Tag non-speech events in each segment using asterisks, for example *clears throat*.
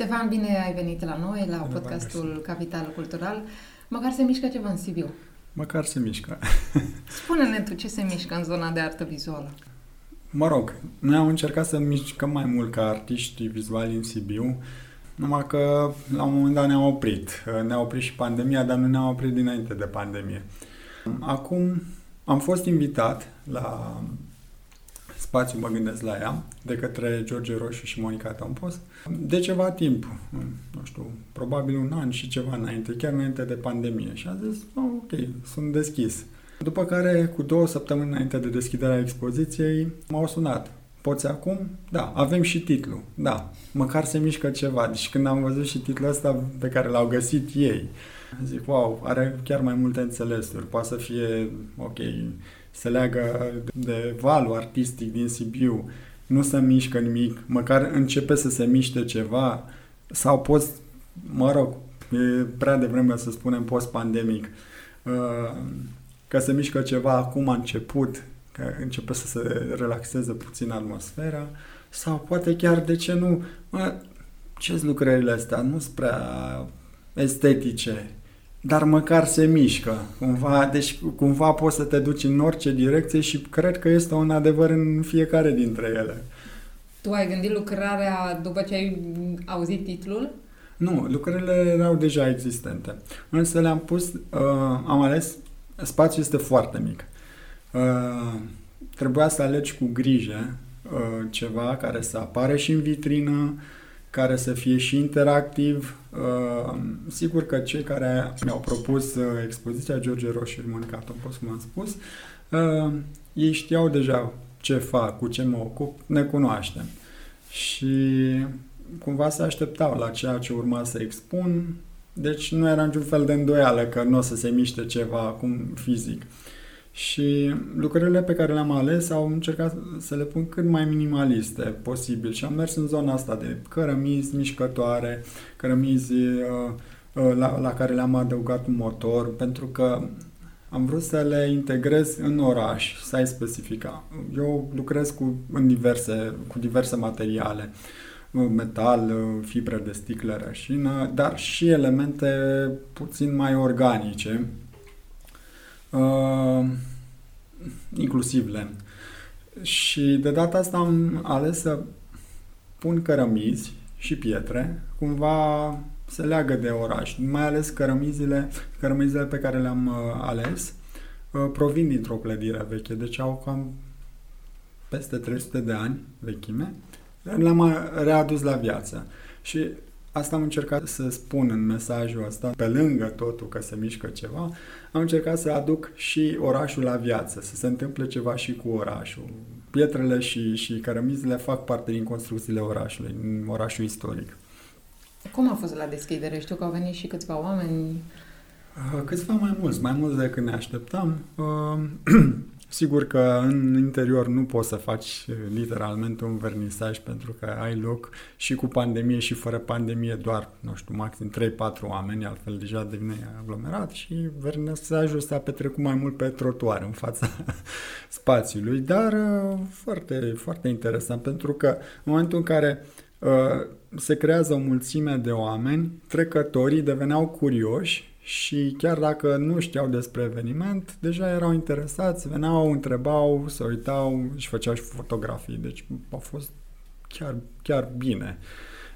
Ștefan, bine ai venit la noi, la bine podcastul Capital Cultural. Măcar se mișcă ceva în Sibiu. Măcar se mișcă. *laughs* Spune-ne tu ce se mișcă în zona de artă vizuală. Mă rog, noi am încercat să mișcăm mai mult ca artiști vizuali în Sibiu, numai că la un moment dat ne-am oprit. Ne-a oprit și pandemia, dar nu ne-am oprit dinainte de pandemie. Acum am fost invitat la spațiu, mă gândesc la ea, de către George Roșu și Monica Tompos, de ceva timp, nu știu, probabil un an și ceva înainte, chiar înainte de pandemie. Și a zis, oh, ok, sunt deschis. După care, cu două săptămâni înainte de deschiderea expoziției, m-au sunat. Poți acum? Da. Avem și titlu. Da. Măcar se mișcă ceva. Deci când am văzut și titlul ăsta pe care l-au găsit ei, zic, wow, are chiar mai multe înțelesuri. Poate să fie, ok, se leagă de valul artistic din Sibiu, nu se mișcă nimic, măcar începe să se miște ceva, sau post, mă rog, e prea devreme să spunem post-pandemic, uh, că se mișcă ceva acum a început, că începe să se relaxeze puțin atmosfera, sau poate chiar, de ce nu, mă, ce lucrările astea, nu sunt prea estetice, dar măcar se mișcă. Cumva, deci cumva poți să te duci în orice direcție și cred că este un adevăr în fiecare dintre ele. Tu ai gândit lucrarea după ce ai auzit titlul? Nu, lucrările erau deja existente. Însă le-am pus, uh, am ales, spațiul este foarte mic. Uh, trebuia să alegi cu grijă uh, ceva care să apare și în vitrină, care să fie și interactiv. Uh, sigur că cei care mi-au propus uh, expoziția George Roșu și Monica Tompos, cum am spus, uh, ei știau deja ce fac, cu ce mă ocup, ne cunoaștem. Și cumva se așteptau la ceea ce urma să expun, deci nu era niciun fel de îndoială că nu o să se miște ceva acum fizic. Uh, și lucrurile pe care le-am ales au încercat să le pun cât mai minimaliste posibil și am mers în zona asta de cărămizi mișcătoare, cărămizi uh, uh, la, la care le-am adăugat un motor, pentru că am vrut să le integrez în oraș, să ai specifica. Eu lucrez cu, în diverse, cu diverse materiale, uh, metal, uh, fibre de sticlă, rășină, dar și elemente puțin mai organice, uh, inclusiv lemn. Și de data asta am ales să pun cărămizi și pietre, cumva se leagă de oraș, mai ales cărămizile, cărămizile pe care le-am uh, ales uh, provin dintr-o clădire veche, deci au cam peste 300 de ani vechime, le-am readus la viață. Și Asta am încercat să spun în mesajul ăsta, pe lângă totul că se mișcă ceva, am încercat să aduc și orașul la viață, să se întâmple ceva și cu orașul. Pietrele și, și cărămizile fac parte din construcțiile orașului, în orașul istoric. Cum a fost la deschidere? Știu că au venit și câțiva oameni. Câțiva mai mulți, mai mulți decât ne așteptam. *clears throat* Sigur că în interior nu poți să faci eh, literalmente un vernisaj pentru că ai loc și cu pandemie și fără pandemie doar, nu știu, maxim 3-4 oameni, altfel deja devine aglomerat și vernisajul s-a petrecut mai mult pe trotuar în fața *laughs* spațiului, dar eh, foarte, foarte interesant pentru că în momentul în care uh, se creează o mulțime de oameni, trecătorii deveneau curioși și chiar dacă nu știau despre eveniment, deja erau interesați, veneau, întrebau, se uitau și făceau și fotografii. Deci a fost chiar, chiar bine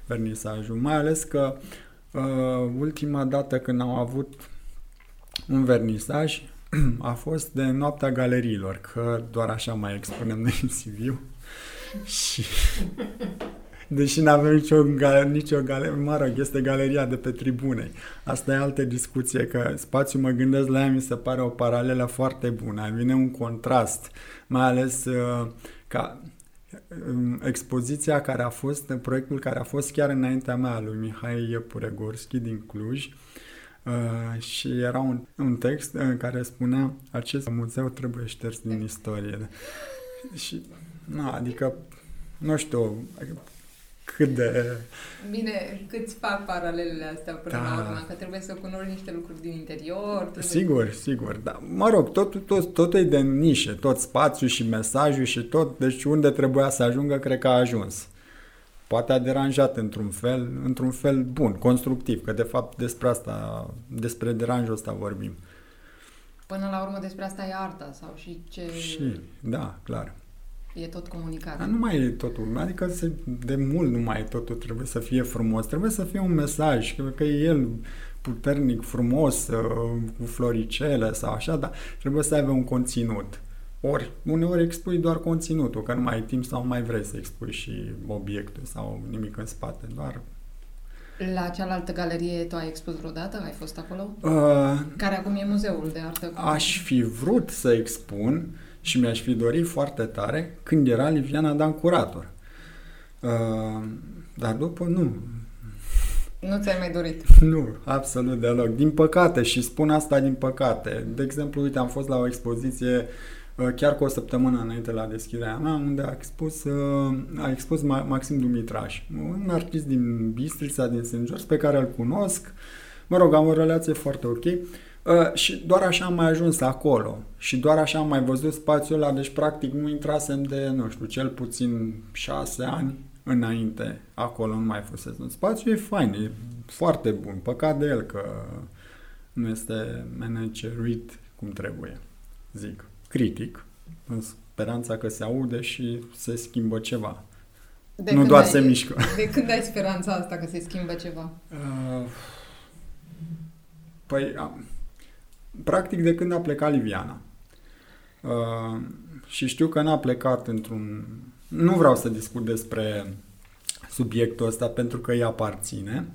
vernisajul. Mai ales că uh, ultima dată când am avut un vernisaj *clears throat* a fost de noaptea galeriilor, că doar așa mai expunem noi în Sibiu. *laughs* și deși nu avem nicio, nicio galerie, mă rog, este galeria de pe tribune. Asta e altă discuție, că spațiul, mă gândesc la ea, mi se pare o paralelă foarte bună, vine un contrast, mai ales uh, ca um, expoziția care a fost, proiectul care a fost chiar înaintea mea, lui Mihai Iepuregorski din Cluj, Uh, și era un, un text în care spunea acest muzeu trebuie șters din istorie. Și, na, adică, nu știu, cât de... Bine, câți fac paralelele astea până da. la urmă? Că trebuie să cunoști niște lucruri din interior. Trebuie... Sigur, sigur. Da. Mă rog, tot, tot, tot e de nișe, tot spațiul și mesajul și tot. Deci unde trebuia să ajungă, cred că a ajuns. poate a deranjat într-un fel, într-un fel bun, constructiv, că de fapt despre asta, despre deranjul ăsta vorbim. Până la urmă despre asta e arta sau și ce... Și, da, clar. E tot comunicat. Dar nu mai e totul, adică se, de mult nu mai e totul, trebuie să fie frumos, trebuie să fie un mesaj, că, că e el puternic, frumos, uh, cu floricele sau așa, dar trebuie să aibă un conținut. Ori, uneori expui doar conținutul, că nu mai ai timp sau nu mai vrei să expui și obiectul sau nimic în spate, doar la cealaltă galerie tu ai expus vreodată? Ai fost acolo? Uh, Care acum e muzeul de artă? Aș fi vrut să expun și mi-aș fi dorit foarte tare când era Liviana Dan curator. Uh, dar după nu. Nu ți-ai mai dorit? *laughs* Nu, absolut deloc. Din păcate și spun asta din păcate. De exemplu, uite, am fost la o expoziție uh, chiar cu o săptămână înainte la deschiderea mea, unde a expus, uh, a expus Maxim Dumitraș, un artist din Bistrița, din St. George, pe care îl cunosc. Mă rog, am o relație foarte ok. Uh, și doar așa am mai ajuns acolo și doar așa am mai văzut spațiul ăla, deci practic nu intrasem de, nu știu, cel puțin șase ani înainte acolo, nu mai fusese un spațiu, e fain, e foarte bun, păcat de el că nu este managerit cum trebuie, zic, critic, în speranța că se aude și se schimbă ceva. De nu doar ai, se mișcă. De când ai speranța asta că se schimbă ceva? Uh, păi, practic de când a plecat Liviana. Uh, și știu că n-a plecat într-un... Nu vreau să discut despre subiectul ăsta pentru că îi aparține,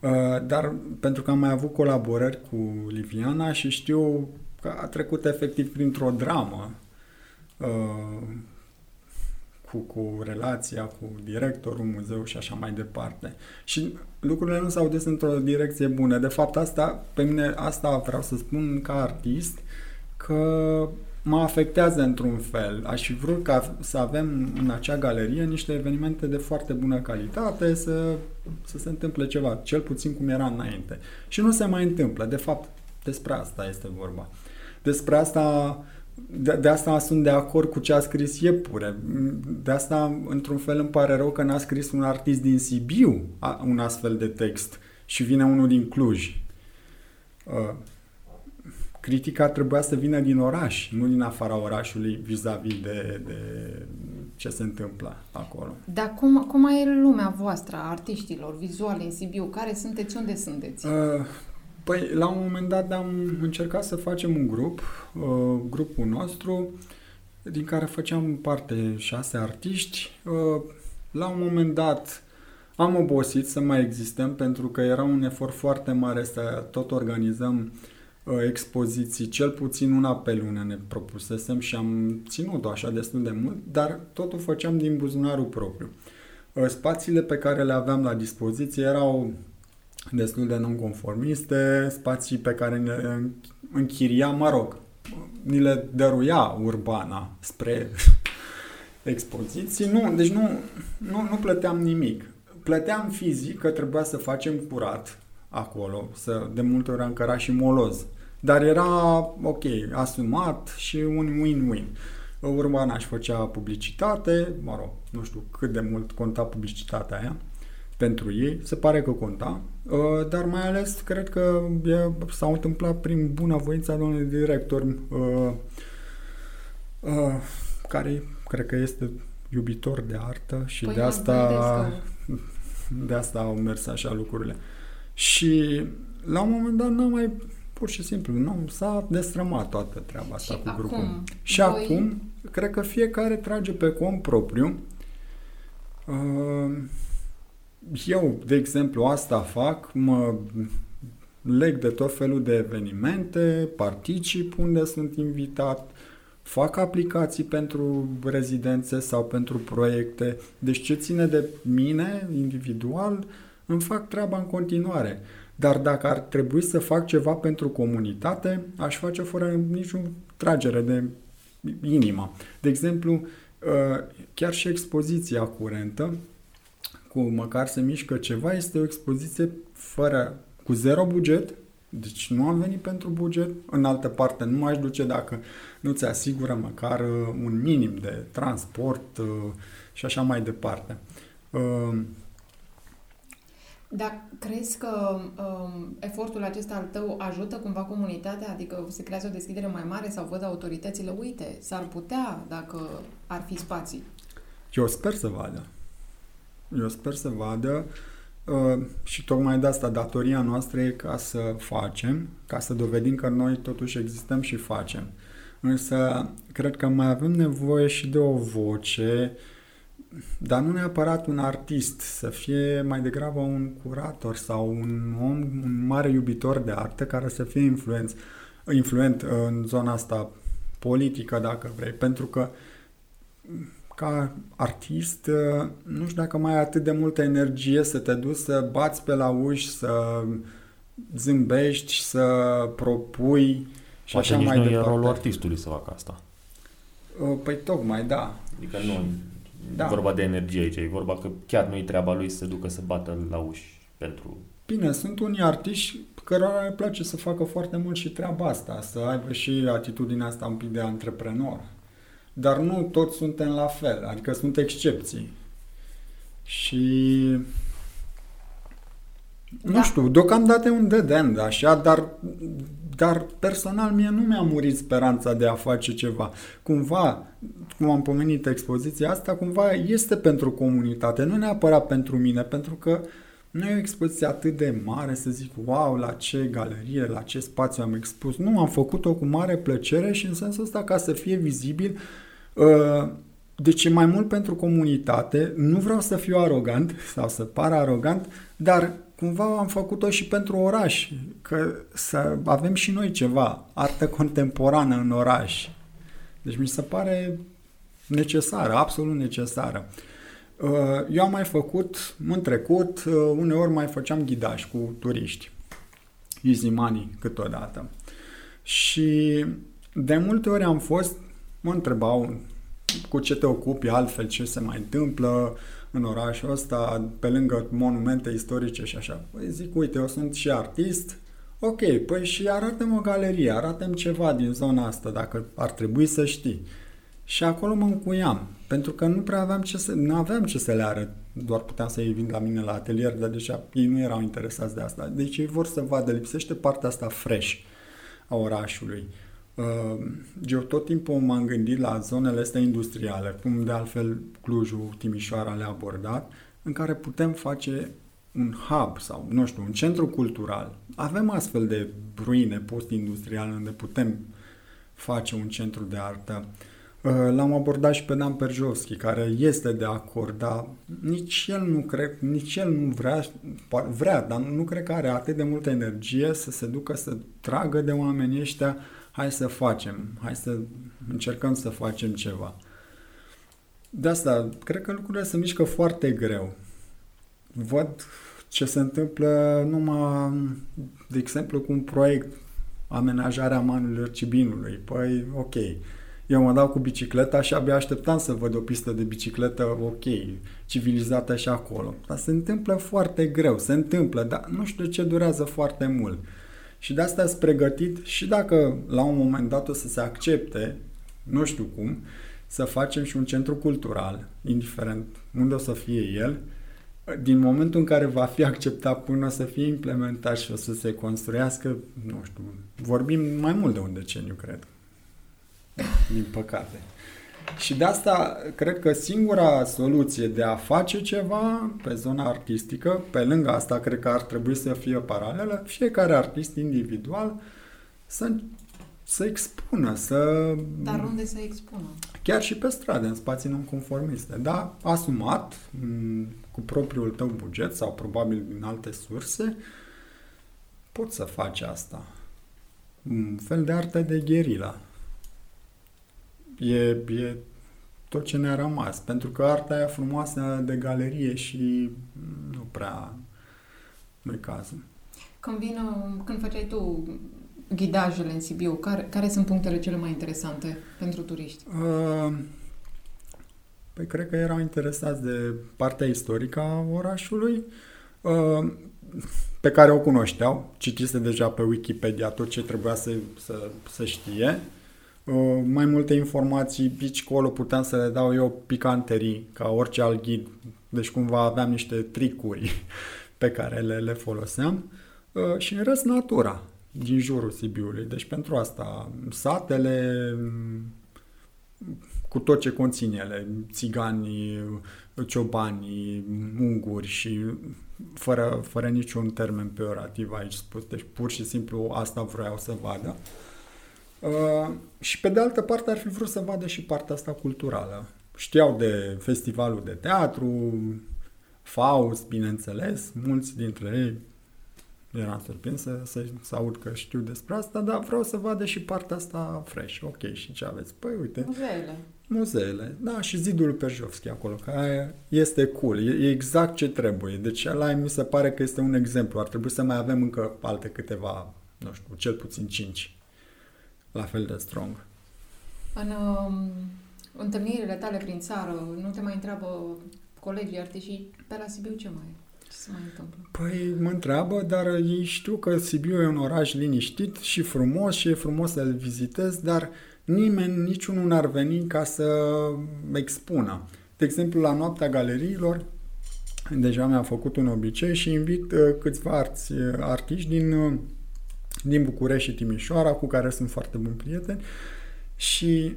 uh, dar pentru că am mai avut colaborări cu Liviana și știu că a trecut efectiv printr-o dramă uh, cu, cu relația cu directorul muzeu și așa mai departe. Și lucrurile nu s-au dus într-o direcție bună. De fapt, asta, pe mine, asta vreau să spun ca artist, că mă afectează într-un fel. Aș fi vrut ca să avem în acea galerie niște evenimente de foarte bună calitate, să, să se întâmple ceva, cel puțin cum era înainte. Și nu se mai întâmplă. De fapt, despre asta este vorba. Despre asta de, de asta sunt de acord cu ce a scris Iepure. De asta, într-un fel, îmi pare rău că n-a scris un artist din Sibiu un astfel de text și vine unul din Cluj. Uh, critica trebuia să vină din oraș, nu din afara orașului vis-a-vis de, de ce se întâmplă acolo. Dar cum, cum e lumea voastră, a artiștilor vizuali în Sibiu? Care sunteți? Unde sunteți? Uh, Păi, la un moment dat am încercat să facem un grup, uh, grupul nostru, din care făceam parte șase artiști. Uh, la un moment dat am obosit să mai existăm pentru că era un efort foarte mare să tot organizăm uh, expoziții, cel puțin una pe lună ne propusesem și am ținut-o așa destul de mult, dar totul făceam din buzunarul propriu. Uh, spațiile pe care le aveam la dispoziție erau destul de nonconformiste, spații pe care ne închiria, mă rog, ni le dăruia urbana spre *laughs* expoziții. Nu, deci nu, nu, nu plăteam nimic. Plăteam fizic că trebuia să facem curat acolo, să de multe ori am cărat și moloz. Dar era ok, asumat și un win-win. Urbana își făcea publicitate, mă rog, nu știu cât de mult conta publicitatea aia, pentru ei, se pare că conta, uh, dar mai ales cred că s-au întâmplat prin buna voința domnului director, uh, uh, care cred că este iubitor de artă și păi de asta de asta au mers așa lucrurile. Și la un moment dat n-am mai pur și simplu, nu, s-a destrămat toată treaba asta și cu grupul. Acum, și voi... acum, cred că fiecare trage pe cont propriu. Uh, eu, de exemplu, asta fac, mă leg de tot felul de evenimente, particip unde sunt invitat, fac aplicații pentru rezidențe sau pentru proiecte. Deci ce ține de mine, individual, îmi fac treaba în continuare. Dar dacă ar trebui să fac ceva pentru comunitate, aș face fără niciun tragere de inimă. De exemplu, uh, chiar și expoziția curentă, cu măcar se mișcă ceva, este o expoziție fără, cu zero buget, deci nu am venit pentru buget, în altă parte nu m-aș duce dacă nu ți asigură măcar uh, un minim de transport uh, și așa mai departe. Uh, dar crezi că um, efortul acesta al tău ajută cumva comunitatea? Adică se creează o deschidere mai mare sau văd autoritățile, uite, s-ar putea dacă ar fi spații? Eu sper să vadă. Eu sper să vadă uh, și tocmai de asta datoria noastră e ca să facem, ca să dovedim că noi totuși existăm și facem. Însă, cred că mai avem nevoie și de o voce uh, dar nu neapărat un artist, să fie mai degrabă un curator sau un om, un mare iubitor de artă care să fie influenț, influent în zona asta politică, dacă vrei, pentru că ca artist, nu știu dacă mai ai atât de multă energie să te duci să bați pe la uși, să zâmbești, să propui și Poate așa nici mai nu departe. e rolul artistului să facă asta. Păi tocmai, da. Adică nu Da. da. vorba de energie aici, e vorba că chiar nu-i treaba lui să se ducă să bată la uși pentru... Bine, sunt unii artiști cărora le place să facă foarte mult și treaba asta, să aibă și atitudinea asta un pic de antreprenor. Dar nu toți suntem la fel, adică sunt excepții. Și nu Da. știu, deocamdată e un dead end, așa, dar, dar personal mie nu mi-a murit speranța de a face ceva. Cumva, cum am pomenit expoziția asta, cumva este pentru comunitate, nu neapărat pentru mine, pentru că nu e o expoziție atât de mare să zic, wow, la ce galerie, la ce spațiu am expus. Nu, am făcut-o cu mare plăcere și în sensul ăsta ca să fie vizibil uh, deci e mai mult pentru comunitate, nu vreau să fiu arogant sau să par arogant, dar cumva am făcut-o și pentru oraș, că să avem și noi ceva, artă contemporană în oraș. Deci mi se pare necesară, absolut necesară. Uh, Eu am mai făcut în trecut, uh, uneori mai făceam ghidaj cu turiști, easy money câteodată. Și de multe ori am fost, mă întrebau cu ce te ocupi altfel, ce se mai întâmplă în orașul ăsta, pe lângă monumente istorice și așa. Păi zic, uite, eu sunt și artist, ok, păi și arată-mi o galerie, arată-mi ceva din zona asta, dacă ar trebui să știi. Și acolo mă încuiam, pentru că nu prea aveam ce să, nu aveam ce să le arăt, doar puteam să-i vin la mine la atelier, dar deja ei nu erau interesați de asta. Deci ei vor să vadă, lipsește partea asta fresh a orașului. Uh, Eu tot timpul m-am gândit la zonele astea industriale, cum de altfel Clujul, Timișoara le-a abordat, în care putem face un hub sau, nu știu, un centru cultural. Avem astfel de ruine post-industriale unde putem face un centru de artă. Uh, L-am abordat și pe Dan Perjovski, care este de acord, dar nici el nu cred, nici el nu vrea, po- vrea, dar nu cred că are atât de multă energie să se ducă să tragă de oamenii ăștia, hai să facem, hai să încercăm să facem ceva. De asta, cred că lucrurile se mișcă foarte greu. Văd ce se întâmplă numai, de exemplu, cu un proiect amenajarea manurilor Cibinului. Păi, ok, eu mă dau cu bicicleta și abia așteptam să văd o pistă de bicicletă, ok, civilizată și acolo. Dar se întâmplă foarte greu, se întâmplă, dar nu știu de ce durează foarte mult. Și de asta sunt pregătit și dacă la un moment dat o să se accepte, nu știu cum, să facem și un centru cultural, indiferent unde o să fie el, din momentul în care va fi acceptat până să fie implementat și o să se construiască, nu știu, vorbim mai mult de un deceniu, cred. Din păcate. Și de asta cred că singura soluție de a face ceva pe zona artistică, pe lângă asta cred că ar trebui să fie paralelă, fiecare artist individual să, să expună, să... Dar unde să expună? Chiar și pe stradă, în spații non-conformiste. Da, asumat, m, cu propriul tău buget sau probabil din alte surse, poți să faci asta. Un fel de artă de gherila. E, e tot ce ne-a rămas. Pentru că arta aia frumoasă de galerie și nu prea nu-i cazul. Când, vin, când făceai tu ghidajele în Sibiu, care, care sunt punctele cele mai interesante pentru turiști? Uh, Păi cred că erau interesați de partea istorică a orașului, uh, pe care o cunoșteau, citise deja pe Wikipedia tot ce trebuia să, să, să știe. Uh, Mai multe informații, aici colo puteam să le dau eu picanterii, ca orice alt ghid Deci cumva aveam niște tricuri *laughs* pe care le, le foloseam uh, și în rest natura din jurul Sibiului. Deci pentru asta satele cu tot ce conțin ele, țiganii, ciobanii, unguri și fără, fără niciun termen peorativ aici spus. Deci pur și simplu asta vreau să vadă. Uh, și pe de altă parte ar fi vrut să vadă și partea asta culturală. Știau de festivalul de teatru, Faust, bineînțeles, mulți dintre ei eram surprins să, să, să aud că știu despre asta, dar vreau să vadă și partea asta fresh. Ok, și ce aveți? Păi uite. Muzeele. Muzeele, da, și zidul Perjovski acolo, care este cool, e, e exact ce trebuie. Deci ăla mi se pare că este un exemplu. Ar trebui să mai avem încă alte câteva, nu știu, cel puțin cinci, la fel de strong. În um, întâlnirile tale prin țară, nu te mai întreabă colegii artiști pe la Sibiu ce mai ce se mai întâmplă? Păi mă întreabă, dar ei știu că Sibiu e un oraș liniștit și frumos și e frumos să-l vizitez, dar nimeni, niciunul n-ar veni ca să expună. De exemplu, la Noaptea Galeriilor, deja mi-am făcut un obicei și invit uh, câțiva arți, uh, artiști din, uh, din București și Timișoara, cu care sunt foarte buni prieteni și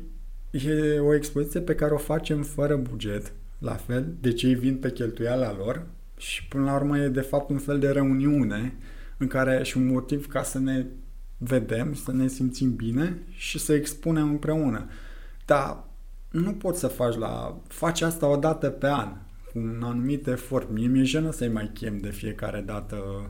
e o expoziție pe care o facem fără buget, la fel, deci ei vin pe cheltuiala lor și până la urmă e de fapt un fel de reuniune în care și un motiv ca să ne vedem, să ne simțim bine și să expunem împreună. Dar nu poți să faci la... Faci asta o dată pe an, cu un anumit efort. Mie mi-e jenă să-i mai chem de fiecare dată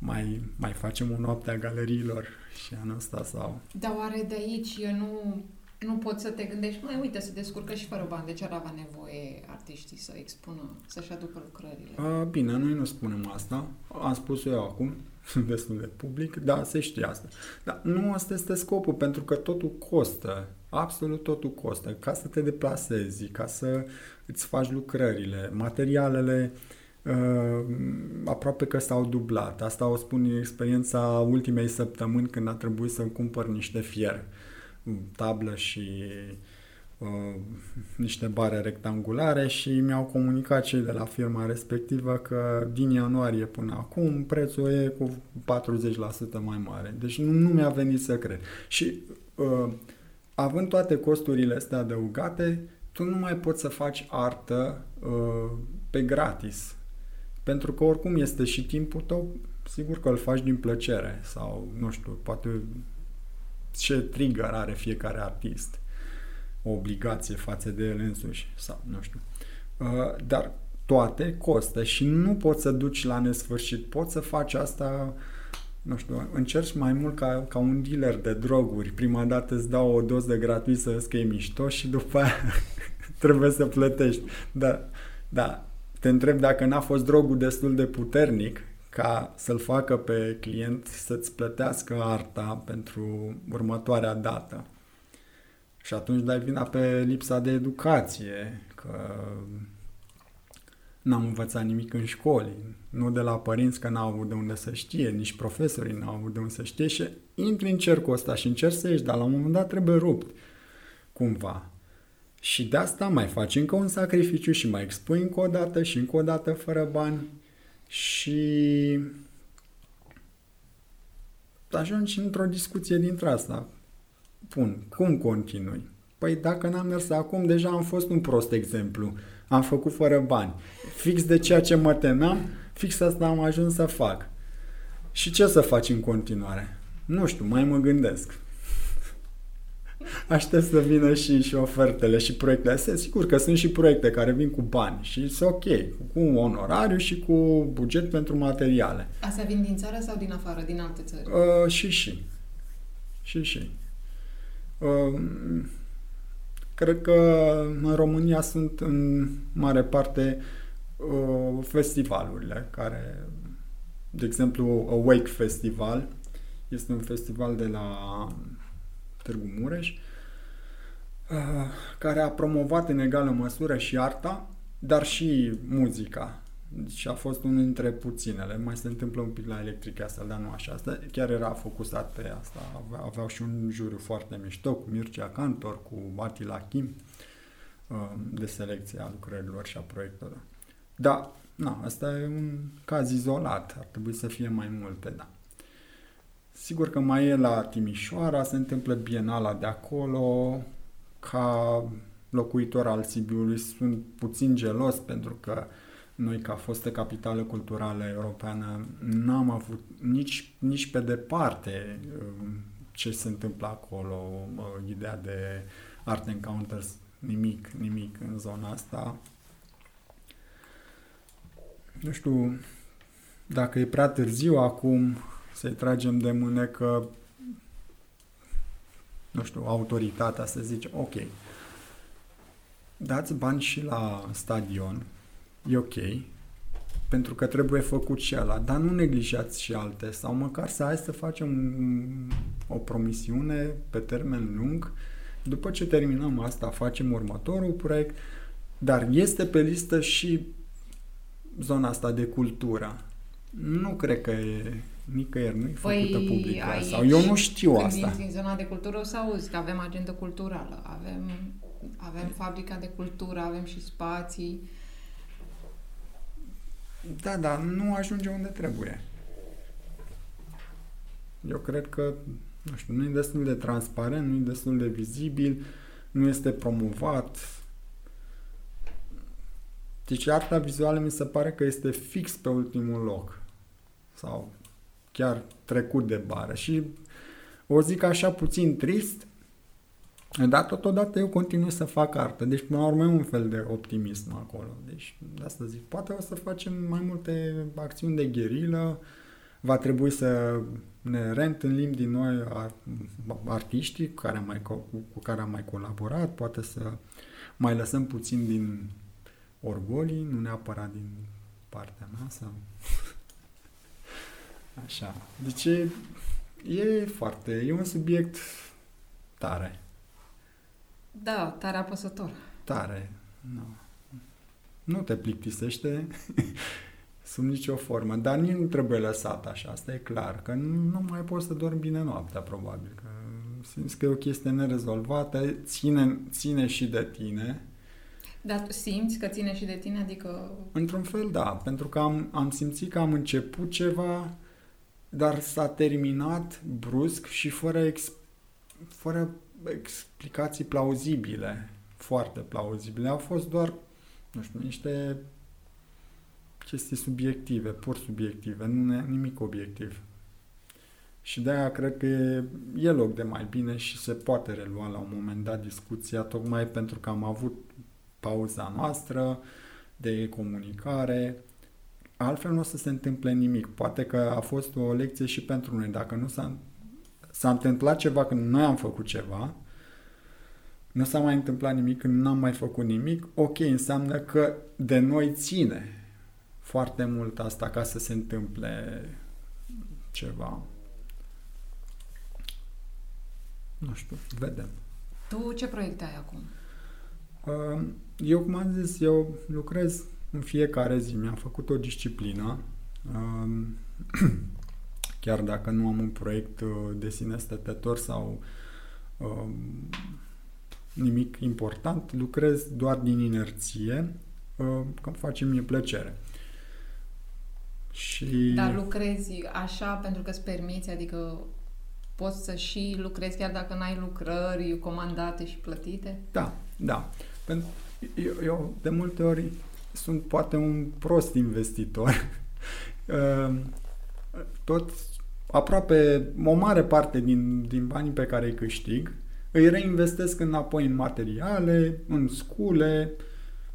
mai, mai facem o noapte a galeriilor și anul ăsta sau... Dar oare de aici nu nu poți să te gândești, mai uite, se descurcă și fără bani, de ce ar avea nevoie artiștii să expună, să-și aducă lucrările? A, bine, noi nu spunem asta, am spus eu acum, destul de public, da, se știe asta. Dar nu asta este scopul, pentru că totul costă, absolut totul costă, ca să te deplasezi, ca să îți faci lucrările, materialele, Uh, aproape că s-au dublat. Asta o spun în experiența ultimei săptămâni când a trebuit să cumpăr niște fier. Uh, tablă și uh, niște bare rectangulare și mi-au comunicat cei de la firma respectivă că din ianuarie până acum prețul e cu 40% mai mare. Deci nu, nu mi-a venit să cred. Și uh, având toate costurile astea adăugate, tu nu mai poți să faci artă uh, pe gratis. Pentru că oricum este și timpul tău, sigur că îl faci din plăcere sau, nu știu, poate ce trigger are fiecare artist, o obligație față de el însuși sau nu știu. Uh, dar toate costă și nu poți să duci la nesfârșit. Poți să faci asta nu știu, încerci mai mult ca, ca un dealer de droguri. Prima dată îți dau o doză gratuită să că e mișto și după aia *laughs* trebuie să plătești. Da, da, te întreb dacă n-a fost drogul destul de puternic ca să-l facă pe client să-ți plătească arta pentru următoarea dată. Și atunci dai vina pe lipsa de educație, că n-am învățat nimic în școli, nu de la părinți că n-au avut de unde să știe, nici profesorii n-au avut de unde să știe și intri în cercul ăsta și încerci să ieși, dar la un moment dat trebuie rupt, cumva. Și de asta mai faci încă un sacrificiu și mai expui încă o dată și încă o dată fără bani și ajungi într-o discuție dintre asta. Bun, cum continui? Păi dacă n-am mers acum, deja am fost un prost exemplu. Am făcut fără bani. Fix de ceea ce mă temeam, fix asta am ajuns să fac. Și ce să faci în continuare? Nu știu, mai mă gândesc. Aștept să vină și, și ofertele și proiectele astea. Sigur că sunt și proiecte care vin cu bani și sunt ok, cu un onorariu și cu buget pentru materiale. Astea vin din țară sau din afară, din alte țări? Uh, și și. Și și. Uh, cred că în România sunt în mare parte uh, festivalurile care, de exemplu, Awake Festival este un festival de la Târgu Mureș, uh, care a promovat în egală măsură și arta, dar și muzica. Și a fost unul dintre puținele. Mai se întâmplă un pic la Electric asta, dar nu așa. Asta chiar era focusat pe asta. Aveau și un juriu foarte mișto cu Mircea Cantor, cu Atila Kim uh, de selecție a lucrărilor și a proiectelor. Da, na, asta e un caz izolat, ar trebui să fie mai multe, da. Sigur că mai e la Timișoara, se întâmplă bienala de acolo, ca locuitor al Sibiului sunt puțin gelos pentru că noi ca fostă capitală culturală europeană n-am avut nici, nici pe departe um, ce se întâmplă acolo, ideea de Art Encounters, nimic, nimic în zona asta. Nu știu dacă e prea târziu acum să-i tragem de mânecă nu știu, autoritatea să zice, ok, dați bani și la stadion, e ok, pentru că trebuie făcut și ăla, dar nu neglijați și alte, sau măcar să hai să facem o promisiune pe termen lung, după ce terminăm asta, facem următorul proiect, dar este pe listă și zona asta de cultură. Nu cred că e nicăieri, nu e păi făcută publică. Sau eu nu știu când asta. Când în zona de cultură o să auzi că avem agenda culturală, avem, avem fabrica de cultură, avem și spații. Da, dar nu ajunge unde trebuie. Eu cred că, nu știu, nu e destul de transparent, nu e destul de vizibil, nu este promovat. Deci arta vizuală mi se pare că este fix pe ultimul loc. Sau chiar trecut de bară. Și o zic așa puțin trist, dar totodată eu continui să fac artă. Deci, până la urmă, e un fel de optimism acolo. Deci, de asta zic, poate o să facem mai multe acțiuni de gherilă, va trebui să ne reîntâlnim din noi artiștii cu care, am mai, cu, cu care am mai colaborat, poate să mai lăsăm puțin din orgolii, nu neapărat din partea mea, să Așa. Deci e, e foarte, e un subiect tare. Da, tare apăsător. Tare. Nu. Nu te plictisește *laughs* sub nicio formă, dar nici nu trebuie lăsat așa, asta e clar, că nu mai poți să dormi bine noaptea, probabil, că simți că e o chestie nerezolvată, ține, ține și de tine. Dar tu simți că ține și de tine, adică... Într-un fel, da, pentru că am, am simțit că am început ceva, dar s-a terminat brusc și fără, ex, fără explicații plauzibile, foarte plauzibile. Au fost doar, nu știu, niște chestii subiective, pur subiective, nu nimic obiectiv. Și de-aia cred că e, e loc de mai bine și se poate relua la un moment dat discuția, tocmai pentru că am avut pauza noastră de comunicare, altfel nu o să se întâmple nimic. Poate că a fost o lecție și pentru noi. Dacă nu s-a, s-a întâmplat ceva când noi am făcut ceva, nu s-a mai întâmplat nimic când n-am mai făcut nimic, ok, înseamnă că de noi ține foarte mult asta ca să se întâmple ceva. Nu știu, vedem. Tu ce proiecte ai acum? Eu, cum am zis, eu lucrez în fiecare zi mi-am făcut o disciplină, um, *clears throat* chiar dacă nu am un proiect uh, de sine stătător sau um, nimic important, lucrez doar din inerție, uh, că îmi face mie plăcere. Și... Dar lucrezi așa pentru că îți permiți, adică poți să și lucrezi chiar dacă n-ai lucrări comandate și plătite? Da, da. Pentru eu, eu de multe ori sunt poate un prost investitor. *laughs* Ehm, tot, aproape o mare parte din, din banii pe care îi câștig, îi reinvestesc înapoi în materiale, în scule,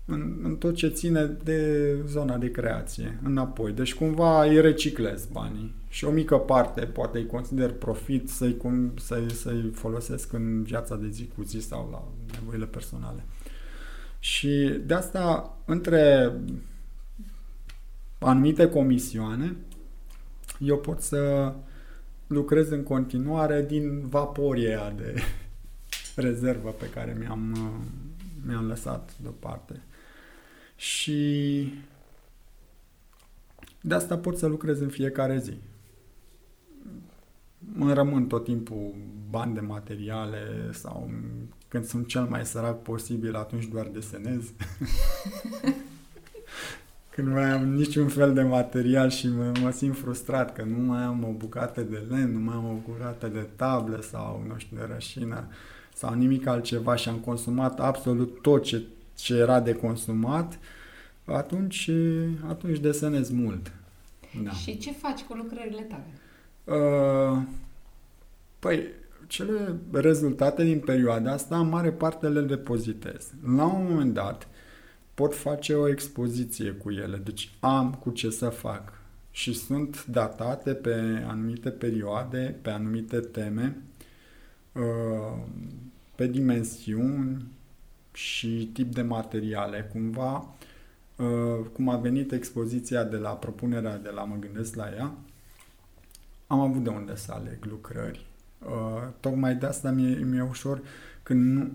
în, în tot ce ține de zona de creație, înapoi. Deci cumva îi reciclez banii și o mică parte poate îi consider profit să-i, să-i, să-i folosesc în viața de zi cu zi sau la nevoile personale. Și de asta, între anumite comisioane, eu pot să lucrez în continuare din vaporia de *laughs* rezervă pe care mi-am, mi-am lăsat deoparte. Și de asta pot să lucrez în fiecare zi. Mă rămân tot timpul bani de materiale sau când sunt cel mai sărac posibil, atunci doar desenez. *laughs* când nu mai am niciun fel de material și mă, mă simt frustrat că nu mai am o bucată de lemn, nu mai am o bucată de tablă sau, nu știu, de rășină sau nimic altceva și am consumat absolut tot ce, ce era de consumat, atunci, atunci desenez mult. Da. Și ce faci cu lucrările tale? Uh, păi, cele rezultate din perioada asta, în mare parte le depozitez. La un moment dat, pot face o expoziție cu ele, deci am cu ce să fac și sunt datate pe anumite perioade, pe anumite teme, uh, pe dimensiuni și tip de materiale. Cumva, uh, cum a venit expoziția de la propunerea de la Mă gândesc la ea, am avut de unde să aleg lucrări. Uh, tocmai de asta mi-e, mi-e ușor când nu,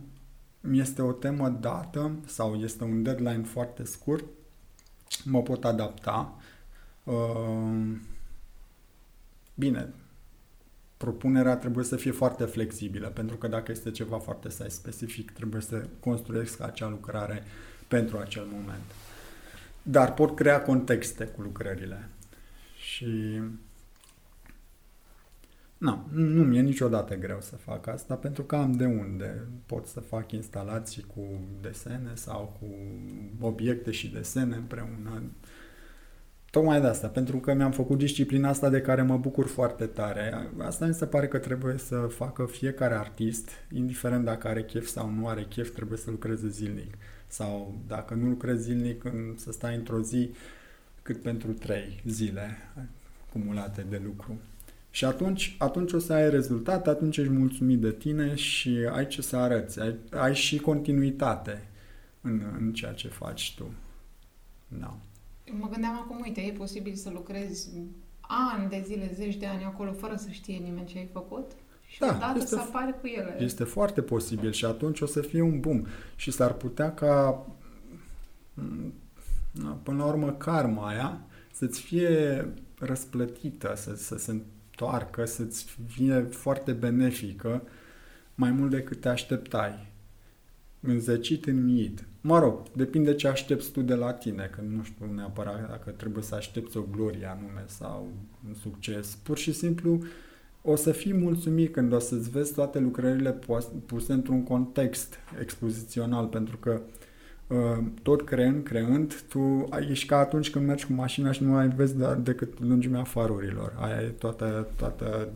mi este o temă dată sau este un deadline foarte scurt, mă pot adapta. Uh, bine, propunerea trebuie să fie foarte flexibilă, pentru că dacă este ceva foarte size specific, trebuie să construiesc acea lucrare pentru acel moment. Dar pot crea contexte cu lucrările. Și nu, nu mi-e niciodată greu să fac asta pentru că am de unde. Pot să fac instalații cu desene sau cu obiecte și desene împreună. Tocmai de asta, pentru că mi-am făcut disciplina asta de care mă bucur foarte tare. Asta mi se pare că trebuie să facă fiecare artist, indiferent dacă are chef sau nu are chef, trebuie să lucreze zilnic. Sau dacă nu lucrezi zilnic, să stai într-o zi cât pentru trei zile acumulate de lucru. Și atunci, atunci o să ai rezultat, atunci ești mulțumit de tine și ai ce să arăți. Ai, ai și continuitate în, în ceea ce faci tu. Da. Mă gândeam acum, uite, e posibil să lucrezi ani de zile, zeci de ani acolo, fără să știe nimeni ce ai făcut? Și da, odată este, să apare cu ele. Este foarte posibil și atunci o să fie un boom. Și s-ar putea ca, până la urmă, karma aia să-ți fie răsplătită, să, să se întoarcă, să-ți fie foarte benefică, mai mult decât te așteptai. Înzecit, înmiit. Mă rog, depinde ce aștepți tu de la tine, că nu știu neapărat dacă trebuie să aștepți o glorie anume sau un succes. Pur și simplu o să fii mulțumit când o să-ți vezi toate lucrările puse într-un context expozițional, pentru că uh, Uh, tot creând, creând, tu ești ca atunci când mergi cu mașina și nu mai vezi decât lungimea farurilor. Aia e toată, toată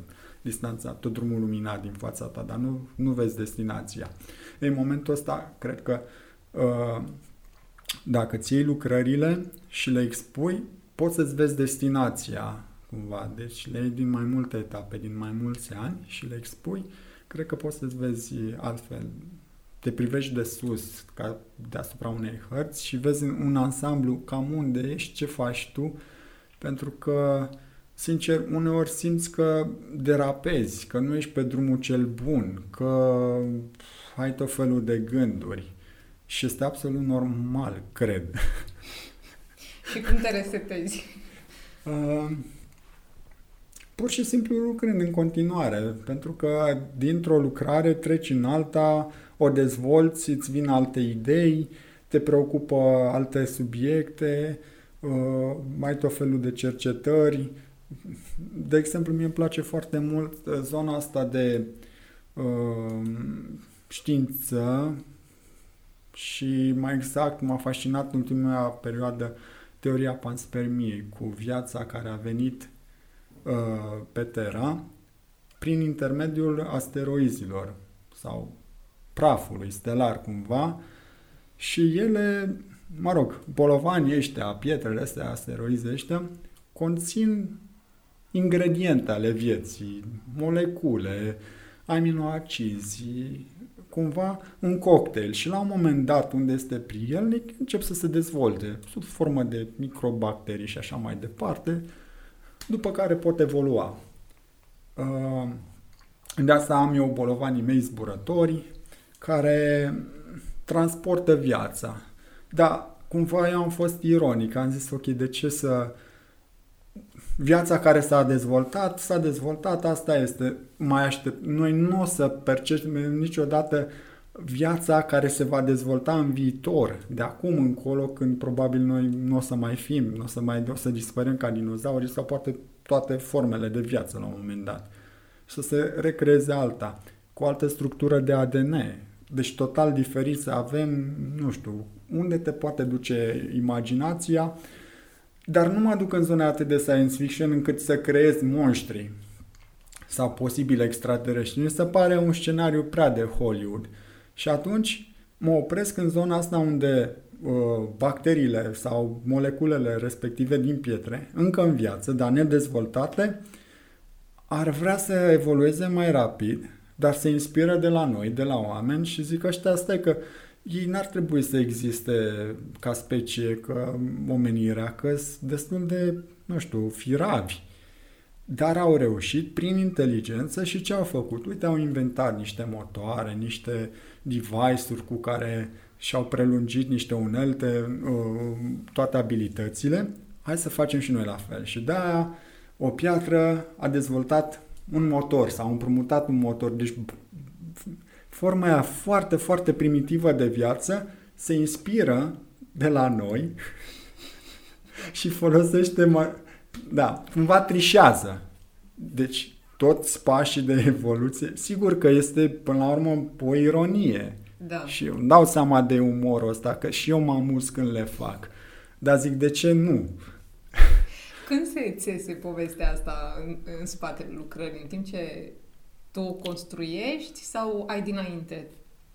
distanța, tot drumul luminat din fața ta, dar nu, nu vezi destinația. În momentul ăsta, cred că uh, dacă ți iei lucrările și le expui, poți să-ți vezi destinația cumva. Deci le iei din mai multe etape, din mai mulți ani și le expui, cred că poți să-ți vezi altfel te privești de sus, ca deasupra unei hărți și vezi un ansamblu cam unde ești, ce faci tu, pentru că, sincer, uneori simți că derapezi, că nu ești pe drumul cel bun, că ai tot felul de gânduri și este absolut normal, cred. *laughs* Și cum te resetezi? Uh, pur și simplu lucrând în continuare, pentru că dintr-o lucrare treci în alta, o dezvolți, îți vin alte idei, te preocupă alte subiecte, uh, mai tot felul de cercetări. De exemplu, mie îmi place foarte mult uh, zona asta de uh, știință și mai exact m-a fascinat în ultima perioadă teoria panspermiei cu viața care a venit pe Terra prin intermediul asteroizilor sau prafului stelar cumva și ele, mă rog, bolovanii ăștia, pietrele astea, asteroize ăștia, conțin ingrediente ale vieții, molecule, aminoacizi, cumva un cocktail și la un moment dat unde este prielnic încep să se dezvolte sub formă de microbacterii și așa mai departe, după care pot evolua. Uh, de asta am eu bolovanii mei zburători, care transportă viața. Dar cumva eu am fost ironic, am zis ok, de ce să... Viața care s-a dezvoltat, s-a dezvoltat, asta este. Mai aștept. Noi nu o să percepem niciodată viața care se va dezvolta în viitor, de acum încolo, când probabil noi nu o să mai fim, nu o să mai o să dispărem ca dinozauri sau poate toate formele de viață la un moment dat. Și să se recreeze alta, cu altă structură de ADN. Deci total diferit să avem, nu știu, unde te poate duce imaginația, dar nu mă duc în zona atât de science fiction încât să creez monștri sau posibil extraterestri. Mi se pare un scenariu prea de Hollywood. Și atunci mă opresc în zona asta unde uh, bacteriile sau moleculele respective din pietre, încă în viață, dar nedezvoltate, ar vrea să evolueze mai rapid, dar se inspiră de la noi, de la oameni și zic ăștia, stai că ei n-ar trebui să existe ca specie, ca omenirea, că sunt destul de, nu știu, firavi. Dar au reușit prin inteligență și ce au făcut? Uite, au inventat niște motoare, niște device-uri cu care și-au prelungit niște unelte, uh, toate abilitățile. Hai să facem și noi la fel. Și de o piatră a dezvoltat un motor sau a împrumutat un motor. Deci forma aia foarte, foarte primitivă de viață se inspiră de la noi *laughs* și folosește, mai, da, cumva trișează. Deci toți pașii de evoluție, sigur că este până la urmă o ironie. Da. Și eu îmi dau seama de umorul ăsta, că și eu mă amuz când le fac. Dar zic, de ce nu? *laughs* Când se țese povestea asta în, în spatele lucrării? În timp ce tu o construiești sau ai dinainte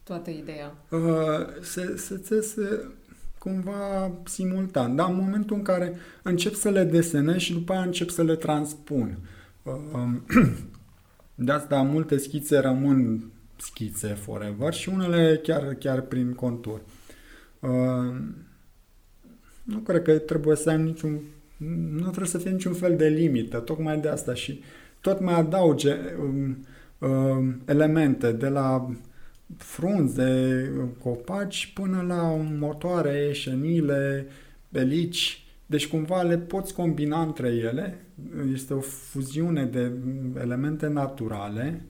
toată ideea? Uh, se, se țese cumva simultan, dar în momentul în care încep să le desenez și după aia încep să le transpun. Uh, *clears throat* de asta multe schițe rămân schițe forever și unele chiar, chiar prin contur. Uh, nu cred că trebuie să ai niciun nu trebuie să fie niciun fel de limită, tocmai de asta și tot mai adauge um, uh, elemente de la frunze, copaci până la motoare, șenile, belici, deci cumva le poți combina între ele, este o fuziune de elemente naturale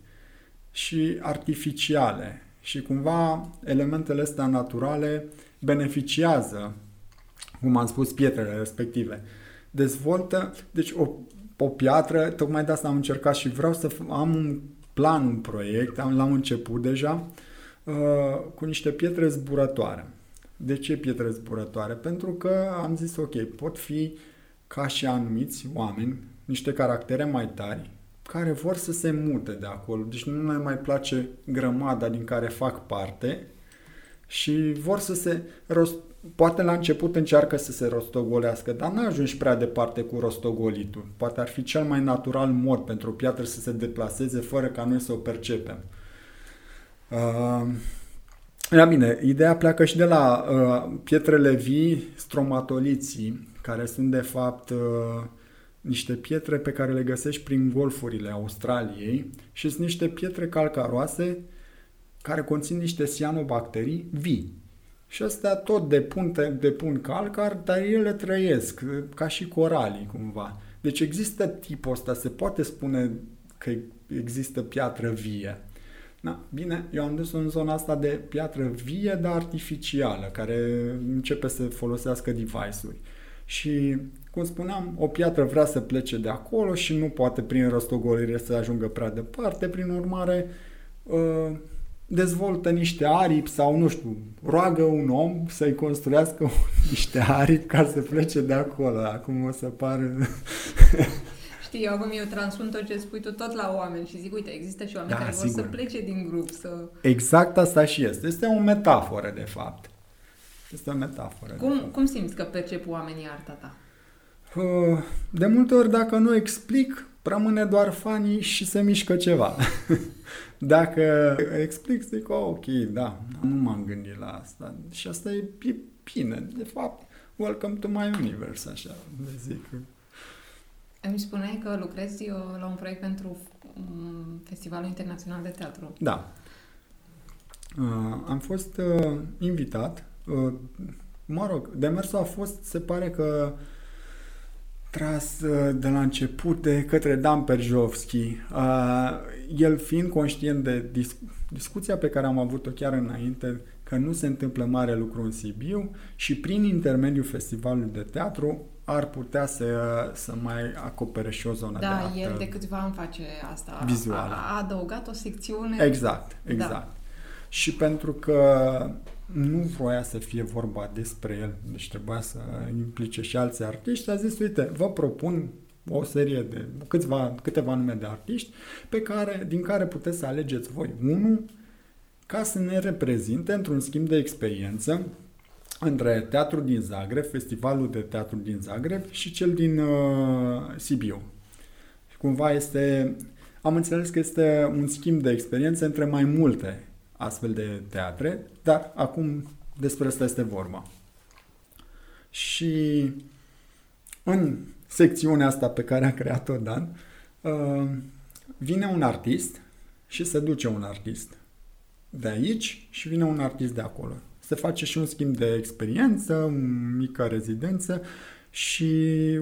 și artificiale. Și cumva elementele astea naturale beneficiază, cum am spus, pietrele respective. Dezvoltă, deci o, o piatră, tocmai de asta am încercat și vreau să am un plan, un proiect, am, l-am început deja, uh, cu niște pietre zburătoare. De ce pietre zburătoare? Pentru că am zis, ok, pot fi ca și anumiți oameni, niște caractere mai tari, care vor să se mute de acolo. Deci nu le mai place grămada din care fac parte și vor să se rost... Poate la început încearcă să se rostogolească, dar nu ajungi prea departe cu rostogolitul. Poate ar fi cel mai natural mod pentru o piatră să se deplaseze fără ca noi să o percepem. Uh, da, bine, ideea pleacă și de la uh, pietrele vii, stromatoliții, care sunt de fapt uh, niște pietre pe care le găsești prin golfurile Australiei și sunt niște pietre calcaroase care conțin niște cianobacterii vii. Și astea tot depun, depun calcar, dar ele trăiesc, ca și coralii cumva. Deci există tipul ăsta, se poate spune că există piatră vie. Da, bine, eu am dus în zona asta de piatră vie, dar artificială, care începe să folosească device-uri. Și, cum spuneam, o piatră vrea să plece de acolo și nu poate prin rostogolire să ajungă prea departe, prin urmare uh, dezvoltă niște aripi sau, nu știu, roagă un om să-i construiască *laughs* niște aripi ca să plece de acolo. Acum o să pară... *laughs* Știi, eu acum eu transpun tot ce spui tu tot la oameni și zic, uite, există și oameni da, care sigur. vor să plece din grup, să... Exact asta și este. Este o metaforă, de fapt. Este o metaforă. Cum, cum simți că percep oamenii arta ta? Uh, de multe ori, dacă nu explic, rămâne doar fanii și se mișcă ceva. *laughs* dacă explic, zic, oh, ok, da, nu m-am gândit la asta. Și asta e bine. De fapt, welcome to my universe, așa le zic. Îmi spuneai că lucrezi uh, la un proiect pentru um, Festivalul Internațional de Teatru. Da. Uh, am fost uh, invitat. Uh, mă rog, demersul a fost, se pare că tras uh, de la început de către Dan Perjovski. Uh, el fiind conștient de dis- discuția pe care am avut-o chiar înainte, că nu se întâmplă mare lucru în Sibiu și prin intermediul festivalului de teatru ar putea să, să mai acopere și o zonă Da, de artă. el de câțiva ani face asta. Vizuală. A, a adăugat o secțiune. Exact, exact. Da. Și pentru că nu vroia să fie vorba despre el, deci trebuia să implice și alții artiști, a zis, uite, vă propun o serie de câțiva, câteva nume de artiști pe care, din care puteți să alegeți voi unul ca să ne reprezinte într-un schimb de experiență între teatrul din Zagreb, festivalul de teatru din Zagreb și cel din uh, Sibiu. Cumva este, am înțeles că este un schimb de experiență între mai multe astfel de teatre, dar acum despre asta este vorba. Și în secțiunea asta pe care a creat-o Dan, uh, vine un artist și se duce un artist de aici și vine un artist de acolo. Se face și un schimb de experiență, o mică rezidență și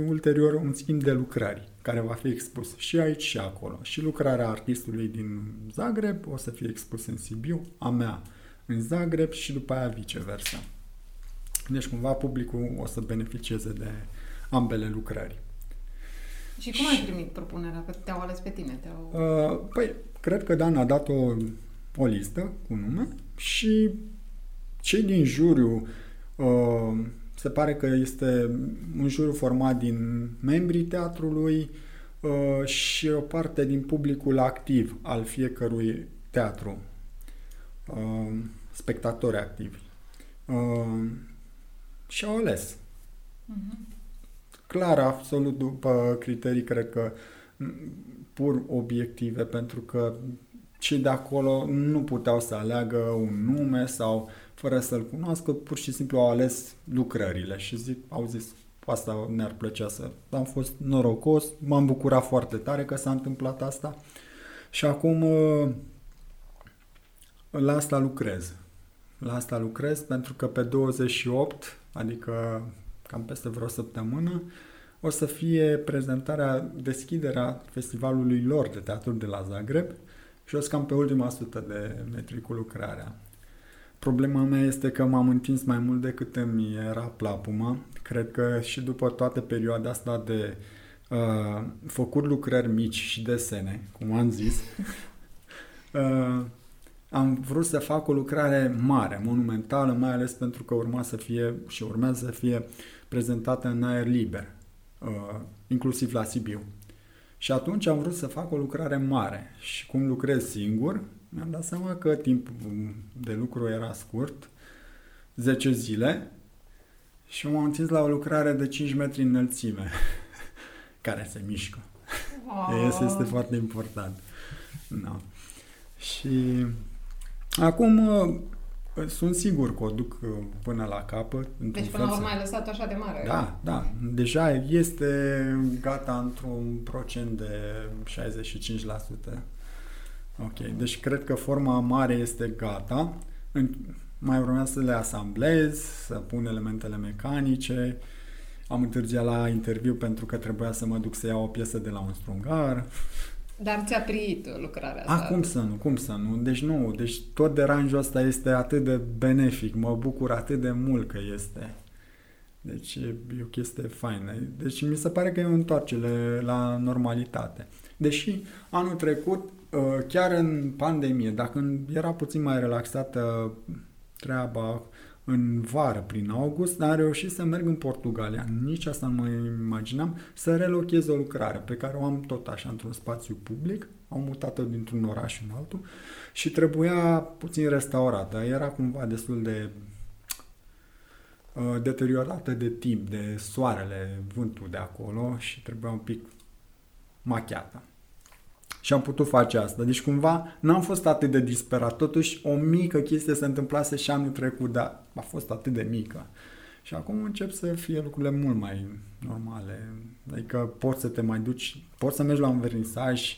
ulterior un schimb de lucrări care va fi expus și aici și acolo. Și lucrarea artistului din Zagreb o să fie expus în Sibiu, a mea în Zagreb și după aia viceversa. Deci cumva publicul o să beneficieze de ambele lucrări. Și cum ai primit propunerea? Că te-au ales pe tine? Te-au... Uh, păi, cred că Dan a dat o, o listă cu nume și cei din juriu uh, se pare că este un juriu format din membrii teatrului uh, și o parte din publicul activ al fiecărui teatru, uh, spectatori activi. Uh, și au ales. Uh-huh. Clar, absolut după criterii, cred că pur obiective, pentru că cei de acolo nu puteau să aleagă un nume sau fără să-l cunoască, pur și simplu au ales lucrările și zic, au zis, asta ne-ar plăcea să... Am fost norocos, m-am bucurat foarte tare că s-a întâmplat asta și acum la asta lucrez. La asta lucrez pentru că pe 28, adică cam peste vreo săptămână, o să fie prezentarea, deschiderea festivalului lor de teatru de la Zagreb și o să cam pe ultima sută de metri cu lucrarea. Problema mea este că m-am întins mai mult decât îmi era plapuma. Cred că și după toată perioada asta de uh, făcut lucrări mici și desene, cum am zis, *laughs* uh, am vrut să fac o lucrare mare, monumentală, mai ales pentru că urma să fie și urmează să fie prezentată în aer liber, uh, inclusiv la Sibiu. Și atunci am vrut să fac o lucrare mare și cum lucrez singur, mi-am dat seama că timpul de lucru era scurt, 10 zile, și m-am întins la o lucrare de 5 metri înălțime, *laughs* care se mișcă. Oh. Este, este foarte important. No. Și acum sunt sigur că o duc până la capăt. Deci până la urmă ai lăsat așa de mare. Da, da. Deja este gata într-un procent de 65%. Ok, deci cred că forma mare este gata. Mai urmează să le asamblez, să pun elementele mecanice. Am întârziat la interviu pentru că trebuia să mă duc să iau o piesă de la un strungar. Dar ți-a priit lucrarea asta. Ah, cum să nu, cum să nu. Deci nu, deci tot deranjul ăsta este atât de benefic, mă bucur atât de mult că este. Deci e, e o chestie faină. Deci mi se pare că e o întoarcere la normalitate. Deși anul trecut Uh, chiar în pandemie, dacă era puțin mai relaxată treaba în vară, prin august, dar am reușit să merg în Portugalia. Nici asta nu mă imaginam, să relochez o lucrare pe care o am tot așa într-un spațiu public, am mutat-o dintr-un oraș în altul și trebuia puțin restaurată. Era cumva destul de uh, deteriorată de timp, de soarele, vântul de acolo și trebuia un pic machiată și am putut face asta. Deci cumva n-am fost atât de disperat. Totuși o mică chestie se întâmplase și anul trecut, dar a fost atât de mică. Și acum încep să fie lucrurile mult mai normale. Adică poți să te mai duci, poți să mergi la un vernisaj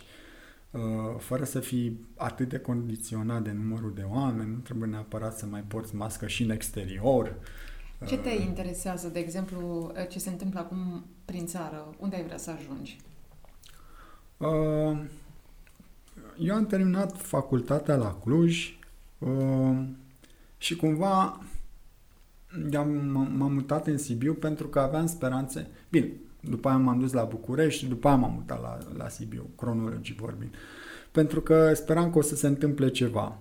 uh, fără să fii atât de condiționat de numărul de oameni, nu trebuie neapărat să mai porți mască și în exterior. Ce te uh, interesează, de exemplu, ce se întâmplă acum prin țară? Unde ai vrea să ajungi? Uh, eu am terminat facultatea la Cluj uh, și cumva am, m-am mutat în Sibiu pentru că aveam speranțe. Bine, după aia m-am dus la București și după aia m-am mutat la, la Sibiu, cronologic vorbind. Pentru că speram că o să se întâmple ceva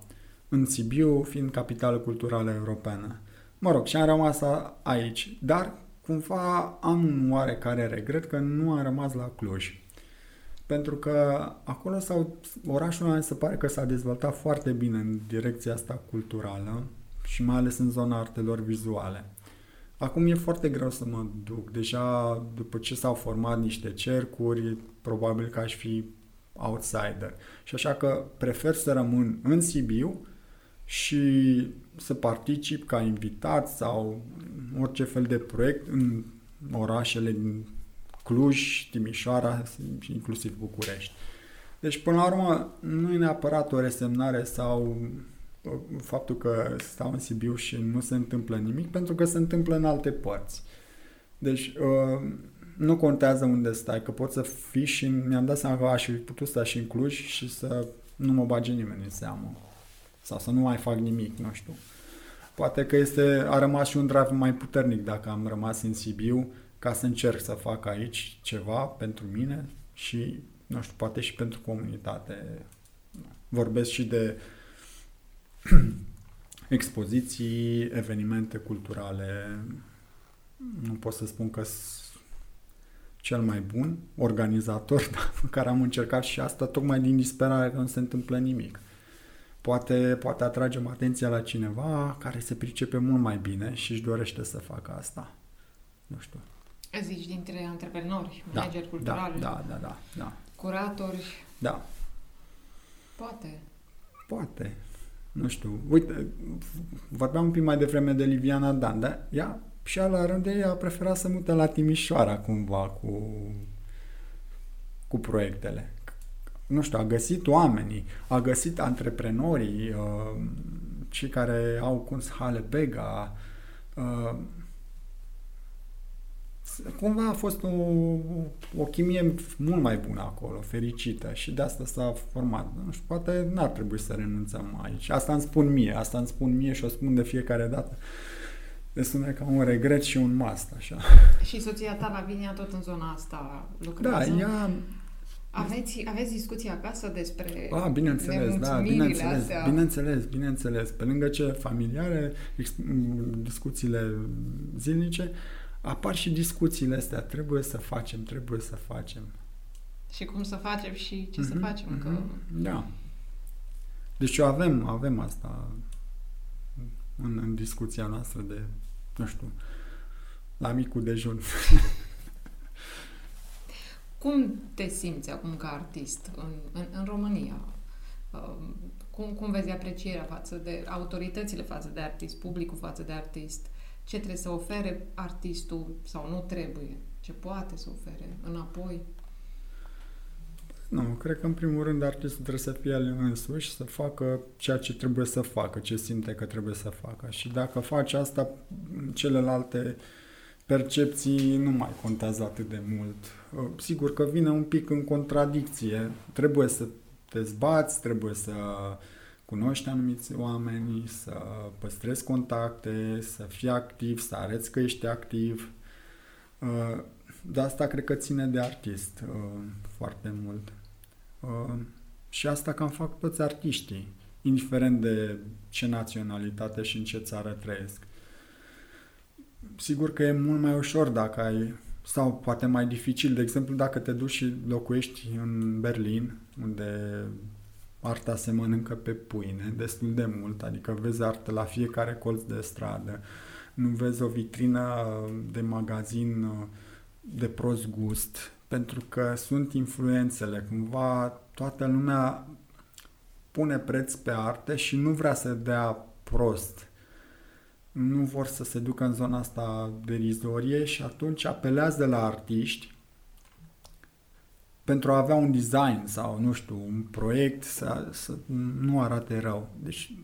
în Sibiu, fiind capitală culturală europeană. Mă rog, și am rămas aici, dar cumva am un oarecare regret că nu am rămas la Cluj. Pentru că acolo sau orașul meu se pare că s-a dezvoltat foarte bine în direcția asta culturală și mai ales în zona artelor vizuale. Acum e foarte greu să mă duc. Deja după ce s-au format niște cercuri, probabil că aș fi outsider. Și așa că prefer să rămân în Sibiu și să particip ca invitat sau orice fel de proiect în orașele din Cluj, Timișoara și inclusiv București. Deci, până la urmă, nu e neapărat o resemnare sau uh, faptul că stau în Sibiu și nu se întâmplă nimic, pentru că se întâmplă în alte părți. Deci, uh, nu contează unde stai, că poți să fii și mi-am dat seama că aș fi putut sta și în Cluj și să nu mă bage nimeni în seamă. Sau să nu mai fac nimic, nu știu. Poate că este, a rămas și un drive mai puternic dacă am rămas în Sibiu ca să încerc să fac aici ceva pentru mine și, nu știu, poate și pentru comunitate. Vorbesc și de *clears throat* expoziții, evenimente culturale. Nu pot să spun că cel mai bun organizator, *laughs* dar care am încercat și asta tocmai din disperare că nu se întâmplă nimic. Poate, poate atragem atenția la cineva care se pricepe mult mai bine și își dorește să facă asta. Nu știu. Zici dintre antreprenori, da, manageri da, culturali, da, da, da, da. curatori. Da. Poate. Poate. Nu știu. Uite, vorbeam un pic mai devreme de Liviana Dan, dar ea și la rândul ei a preferat să mute la Timișoara cumva cu, cu proiectele. Nu știu, a găsit oamenii, a găsit antreprenorii, uh, cei care au Kunsthalle Bega, uh, cumva a fost o, o chimie mult mai bună acolo, fericită și de asta s-a format. Nu știu, poate n-ar trebui să renunțăm aici. Asta îmi spun mie, asta îmi spun mie și o spun de fiecare dată. De sună ca un regret și un must, așa. Și soția ta, Lavinia, tot în zona asta lucrează? Da, ea... Aveți, aveți discuții acasă despre A, bineînțeles, da, bineînțeles, astea? bineînțeles, bineînțeles. Pe lângă ce familiare, discuțiile zilnice, apar și discuțiile astea. Trebuie să facem, trebuie să facem. Și cum să facem și ce mm-hmm, să mhm, facem. Mm-hmm, că... Da. Deci avem, avem asta în, în discuția noastră de, nu știu, la micul dejun. *laughs* cum te simți acum ca artist în, în, în România? Um, cum, cum vezi aprecierea față de autoritățile față de artist, publicul față de artist? Ce trebuie să ofere artistul sau nu trebuie? Ce poate să ofere înapoi? Nu, cred că în primul rând artistul trebuie să fie el însuși, să facă ceea ce trebuie să facă, ce simte că trebuie să facă. Și dacă face asta, celelalte percepții nu mai contează atât de mult. Uh, sigur că vine un pic în contradicție. Trebuie să te zbați, trebuie să cunoști anumiți oameni, să păstrezi contacte, să fii activ, să arăți că ești activ. Uh, de asta cred că ține de artist uh, foarte mult. Uh, și asta cam fac toți artiștii, indiferent de ce naționalitate și în ce țară trăiesc. Sigur că e mult mai ușor dacă ai, sau poate mai dificil, de exemplu dacă te duci și locuiești în Berlin, unde arta se mănâncă pe pâine destul de mult, adică vezi artă la fiecare colț de stradă, nu vezi o vitrină de magazin uh, de prost gust, pentru că sunt influențele. Cumva toată lumea pune preț pe arte și nu vrea să dea prost. Nu vor să se ducă în zona asta derizorie și atunci apelează la artiști pentru a avea un design sau, nu știu, un proiect să, să nu arate rău. Deci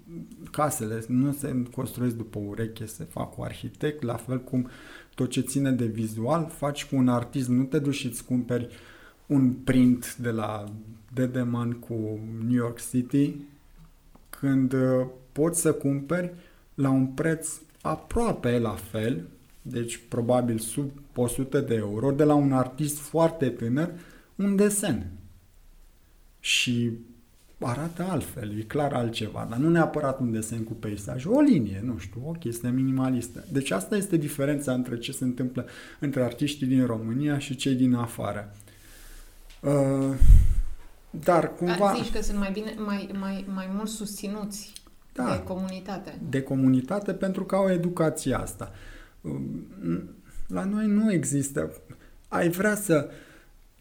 casele nu se construiesc după ureche, se fac cu arhitect, la fel cum tot ce ține de vizual faci cu un artist, nu te duci și îți cumperi un print de la Dedeman cu New York City, când uh, poți să cumperi la un preț aproape la fel, deci probabil sub 100 de euro, de la un artist foarte tânăr, un desen. Și arată altfel, e clar altceva, dar nu neapărat un desen cu peisaj, o linie, nu știu, o chestie minimalistă. Deci asta este diferența între ce se întâmplă între artiștii din România și cei din afară. Uh, dar cumva... Zici că sunt mai, bine, mai, mai, mai mult susținuți da, de comunitate. De comunitate pentru că au educația asta. La noi nu există. Ai vrea să,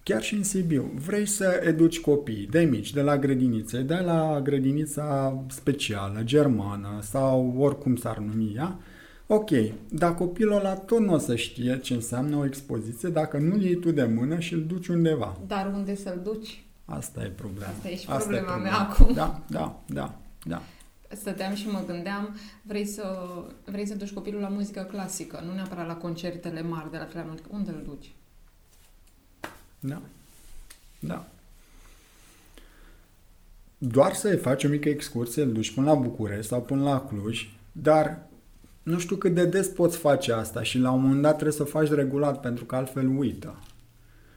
chiar și în Sibiu, vrei să educi copiii de mici, de la grădiniță, de la grădinița specială, germană sau oricum s-ar numi ea, Ok, dar copilul ăla tot nu o să știe ce înseamnă o expoziție dacă nu-l iei tu de mână și îl duci undeva. Dar unde să-l duci? Asta e problema. Asta e și Asta problema, e problema mea acum. Da, da, da, da. Stăteam și mă gândeam, vrei să, vrei să duci copilul la muzică clasică, nu neapărat la concertele mari de la Filarmonică. Unde îl duci? Da. Da. Doar să-i faci o mică excursie, îl duci până la București sau până la Cluj, dar nu știu cât de des poți face asta și la un moment dat trebuie să o faci regulat pentru că altfel uită.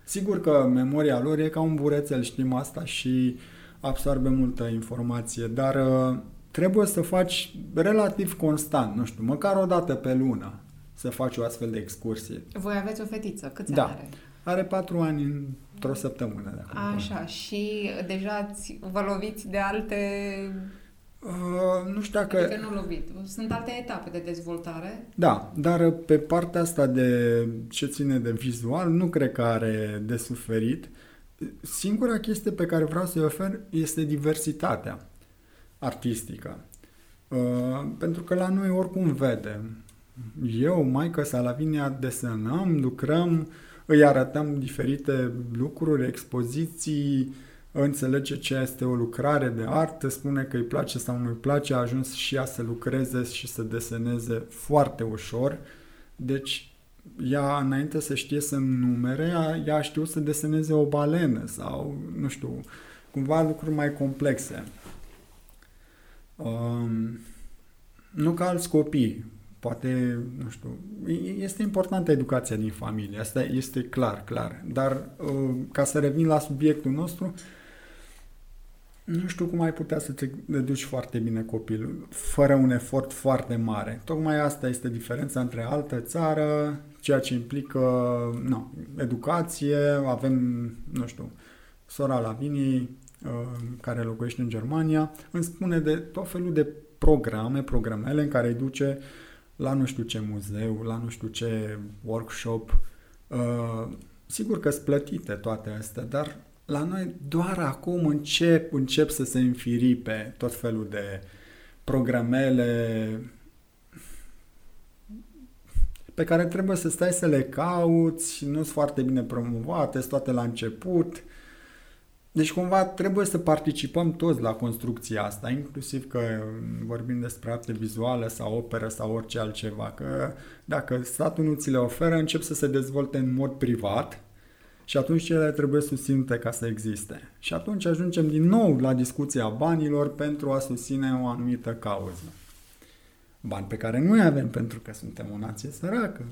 Sigur că memoria lor e ca un burețel, știm asta și absorbe multă informație, dar uh, trebuie să faci relativ constant, nu știu, măcar o dată pe lună să faci o astfel de excursie. Voi aveți o fetiță, câți da. are? Are patru ani într-o săptămână. Dacă Așa, și deja vă loviți de alte Uh, nu știu dacă... Adică nu lovit. Sunt alte etape de dezvoltare. Da, dar pe partea asta de ce ține de vizual, nu cred că are de suferit. Singura chestie pe care vreau să-i ofer este diversitatea artistică. Uh, pentru că la noi oricum vede. Eu, Maica Salavinia, desenăm, lucrăm, îi arătăm diferite lucruri, expoziții, înțelege ce este o lucrare de artă, spune că îi place sau nu îi place, a ajuns și ea să lucreze și să deseneze foarte ușor. Deci, ea, înainte să știe să numere, ea, ea a știut să deseneze o balenă sau, nu știu, cumva lucruri mai complexe. Um, nu ca alți copii. Poate, nu știu, este importantă educația din familie, asta este clar, clar. Dar, uh, ca să revin la subiectul nostru, nu știu cum ai putea să te duci foarte bine copilul, fără un efort foarte mare. Tocmai asta este diferența între altă țară, ceea ce implică nu, educație, avem, nu știu, sora Lavinii, uh, care locuiește în Germania, îmi spune de tot felul de programe, programele în care îi duce la nu știu ce muzeu, la nu știu ce workshop. Uh, sigur că sunt plătite toate astea, dar la noi doar acum încep, încep să se înfiripe tot felul de programele pe care trebuie să stai să le cauți, nu sunt foarte bine promovate, sunt toate la început. Deci cumva trebuie să participăm toți la construcția asta, inclusiv că vorbim despre arte vizuală sau operă sau orice altceva, că dacă statul nu ți le oferă, încep să se dezvolte în mod privat și atunci ele trebuie susținute ca să existe. Și atunci ajungem din nou la discuția banilor pentru a susține o anumită cauză. Bani pe care nu avem pentru că suntem o nație săracă.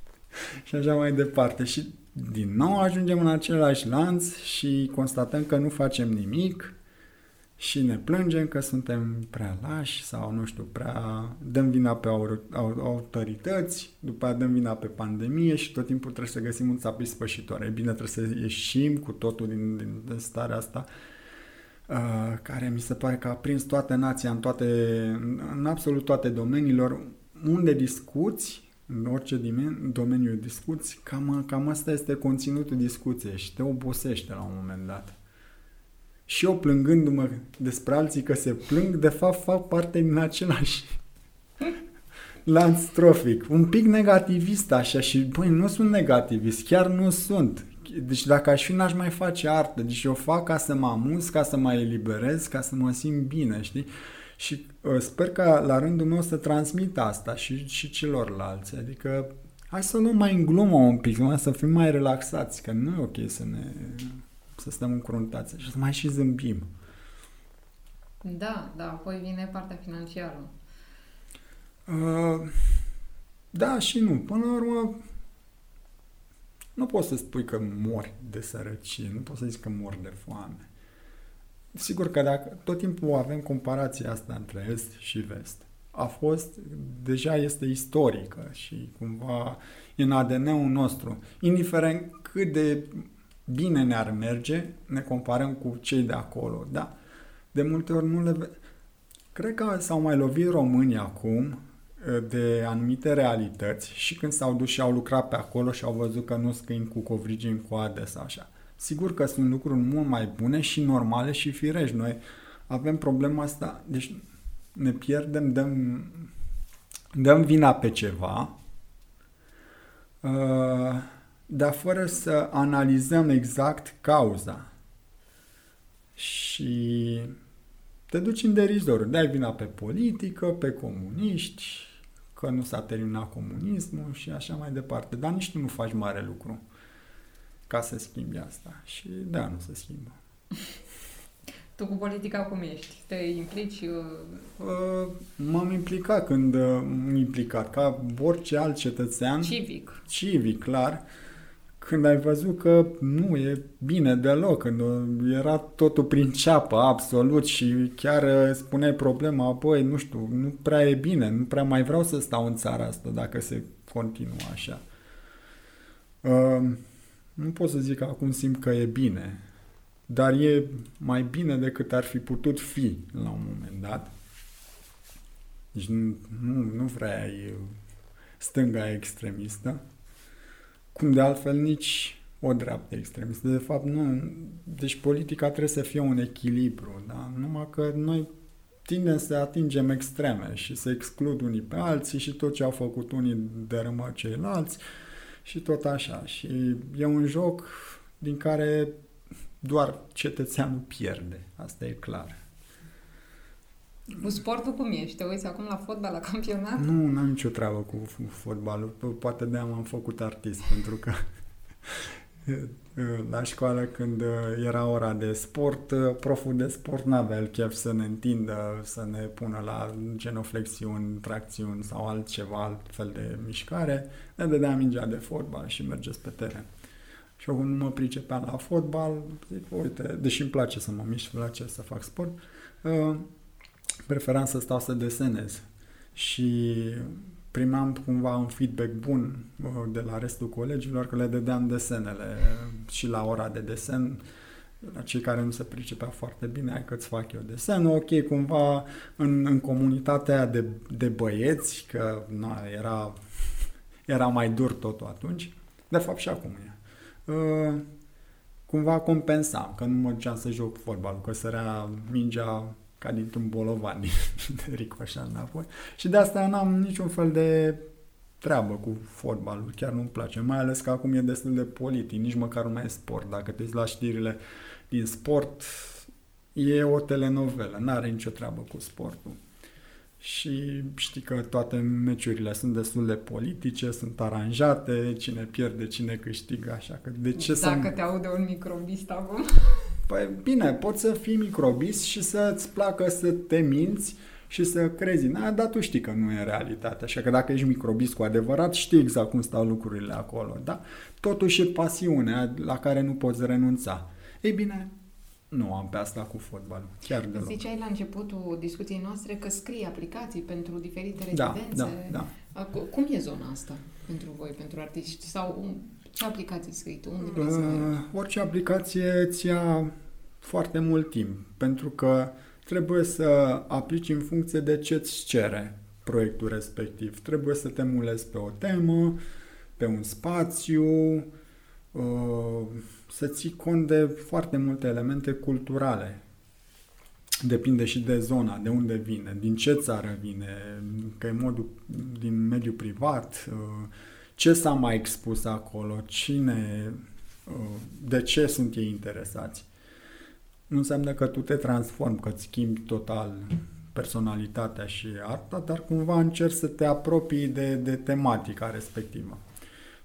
*laughs* și așa mai departe. Și din nou ajungem în același lanț și constatăm că nu facem nimic și ne plângem că suntem prea lași sau, nu știu, prea dăm vina pe autorități, după aceea dăm vina pe pandemie și tot timpul trebuie să găsim un țap ispășitor. E bine, trebuie să ieșim cu totul din, din, din starea asta uh, care mi se pare că a prins toată nația în, toate, în absolut toate domeniilor, unde discuți, în orice domeniu discuți, cam, cam asta este conținutul discuției și te obosește la un moment dat și eu plângându-mă despre alții că se plâng, de fapt fac parte din același *laughs* lanț trofic. Un pic negativist așa și, băi, nu sunt negativist, chiar nu sunt. Deci dacă aș fi, n-aș mai face artă. Deci eu fac ca să mă amuz, ca să mă eliberez, ca să mă simt bine, știi? Și uh, sper că la rândul meu să transmit asta și, și celorlalți. Adică hai să luăm mai în glumă un pic, să fim mai relaxați, că nu e ok să ne să stăm încruntați și să mai și zâmbim. Da, da, apoi vine partea financiară. Uh, da și nu. Până la urmă, nu poți să spui că mori de sărăcie, nu poți să zici că mori de foame. Sigur că dacă tot timpul avem comparația asta între Est și Vest, a fost, deja este istorică și cumva e în ADN-ul nostru. Indiferent cât de bine ne-ar merge, ne comparăm cu cei de acolo, da? De multe ori nu le... Cred că s-au mai lovit românii acum de anumite realități și când s-au dus și au lucrat pe acolo și au văzut că nu scâini cu covrigi în coadă sau așa. Sigur că sunt lucruri mult mai bune și normale și firești. Noi avem problema asta, deci ne pierdem, dăm, dăm vina pe ceva, uh, dar fără să analizăm exact cauza. Și te duci în derizor, dai vina pe politică, pe comuniști, că nu s-a terminat comunismul și așa mai departe. Dar nici tu nu faci mare lucru ca să schimbi asta. Și da, nu se schimbă. Tu cu politica cum ești? Te implici? Uh... Uh, m-am implicat când uh, m-am implicat, ca orice alt cetățean. Civic. Civic, clar. Când ai văzut că nu e bine deloc, când uh, era totul prin ceapă, absolut, și chiar uh, spuneai problema, apoi, nu știu, nu prea e bine, nu prea mai vreau să stau în țara asta dacă se continuă așa. Uh, nu pot să zic că acum simt că e bine, dar e mai bine decât ar fi putut fi la un moment dat. Deci nu, nu, nu vrea stânga extremistă, cum de altfel nici o dreaptă extremistă. De fapt, nu. Deci politica trebuie să fie un echilibru, da? Numai că noi tindem să atingem extreme și să exclud unii pe alții și tot ce au făcut unii dărâmă ceilalți și tot așa. Și e un joc din care doar cetățeanul pierde. Asta e clar. Cu sportul cum ești? Te uiți acum la fotbal, la campionat? Nu, n-am nicio treabă cu fotbalul. Poate de am făcut artist, pentru că la școală când era ora de sport, proful de sport n-avea el chef să ne întindă, să ne pună la genoflexiuni, tracțiuni sau altceva, alt fel de mișcare. Ne dădea mingea de fotbal și mergeți pe teren. Și eu nu mă pricepeam la fotbal, zic, uite, deși îmi place să mă mișc, îmi place să fac sport, uh, preferam să stau să desenez. Și primeam cumva un feedback bun uh, de la restul colegilor că le dădeam desenele și la ora de desen la cei care nu se pricepea foarte bine, hai că-ți fac eu desenul, ok, cumva în, în comunitatea de, de băieți, că na, era, era mai dur totul atunci, de fapt și acum e. Uh, cumva compensam, că nu mă duceam să joc fotbal, că sărea mingea ca dintr-un bolovan *laughs* de ricoșa înapoi. Și de asta n-am niciun fel de treabă cu fotbalul, chiar nu-mi place, mai ales că acum e destul de politic, nici măcar nu mai e sport. Dacă te uiți la știrile din sport, e o telenovelă, n-are nicio treabă cu sportul și știi că toate meciurile sunt destul de politice, sunt aranjate, cine pierde, cine câștigă, așa că de ce Dacă să... te aude un microbist acum. Păi bine, poți să fii microbist și să-ți placă să te minți și să crezi. Na, dar tu știi că nu e realitate, așa că dacă ești microbist cu adevărat, știi exact cum stau lucrurile acolo, da? Totuși e pasiunea la care nu poți renunța. Ei bine, nu am pe asta cu fotbalul, chiar deloc. Ziceai la începutul discuției noastre că scrii aplicații pentru diferite rezidențe. Da, da, da. Cum e zona asta pentru voi, pentru artiști? Sau ce aplicații scrii tu? Unde vrei să uh, Orice aplicație îți ia foarte mult timp, pentru că trebuie să aplici în funcție de ce îți cere proiectul respectiv. Trebuie să te mulezi pe o temă, pe un spațiu, uh, să ții cont de foarte multe elemente culturale. Depinde și de zona, de unde vine, din ce țară vine, că e modul din mediul privat, uh, ce s-a mai expus acolo, cine, uh, de ce sunt ei interesați. Nu înseamnă că tu te transformi, că îți schimbi total personalitatea și arta, dar cumva încerci să te apropii de, de tematica respectivă.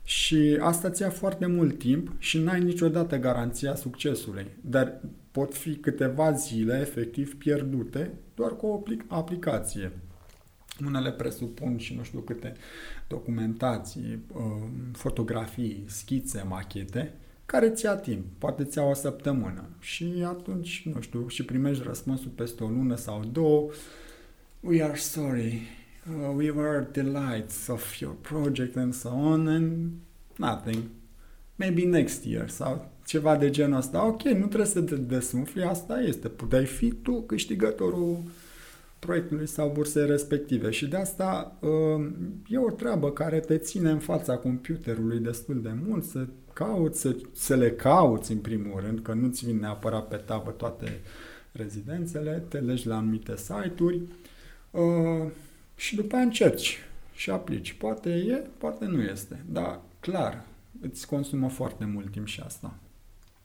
Și asta ți ia foarte mult timp și n-ai niciodată garanția succesului. Dar pot fi câteva zile efectiv pierdute doar cu o aplicație. Unele presupun și nu știu câte documentații, uh, fotografii, schițe, machete, care ți ia timp, poate ți ia o săptămână. Și atunci, nu știu, și primești răspunsul peste o lună sau două, we are sorry, uh, we were delights of your project and so on and nothing, maybe next year sau ceva de genul ăsta. Ok, nu trebuie să te desumfli, asta este, puteai fi tu câștigătorul proiectului sau bursei respective și de asta uh, e o treabă care te ține în fața computerului destul de mult, să cauți, să, să le cauți în primul rând, că nu-ți vin neapărat pe tabă toate rezidențele, te legi la anumite site-uri uh, și după aia încerci și aplici. Poate e, poate nu este, dar clar, îți consumă foarte mult timp și asta.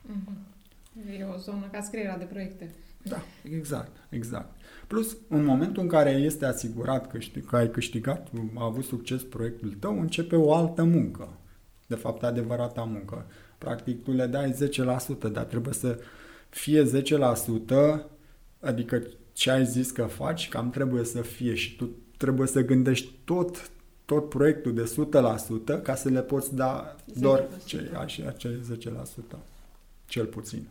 Mm-hmm. E o zonă ca scrierea de proiecte. Da, exact, exact. Plus, în momentul în care este asigurat că, știi, că ai câștigat, a avut succes proiectul tău, începe o altă muncă. De fapt, adevărata muncă. Practic, tu le dai 10%, dar trebuie să fie 10%, adică ce ai zis că faci, cam trebuie să fie și tu trebuie să gândești tot, tot proiectul de 100% ca să le poți da doar cei, acei 10%, cel puțin.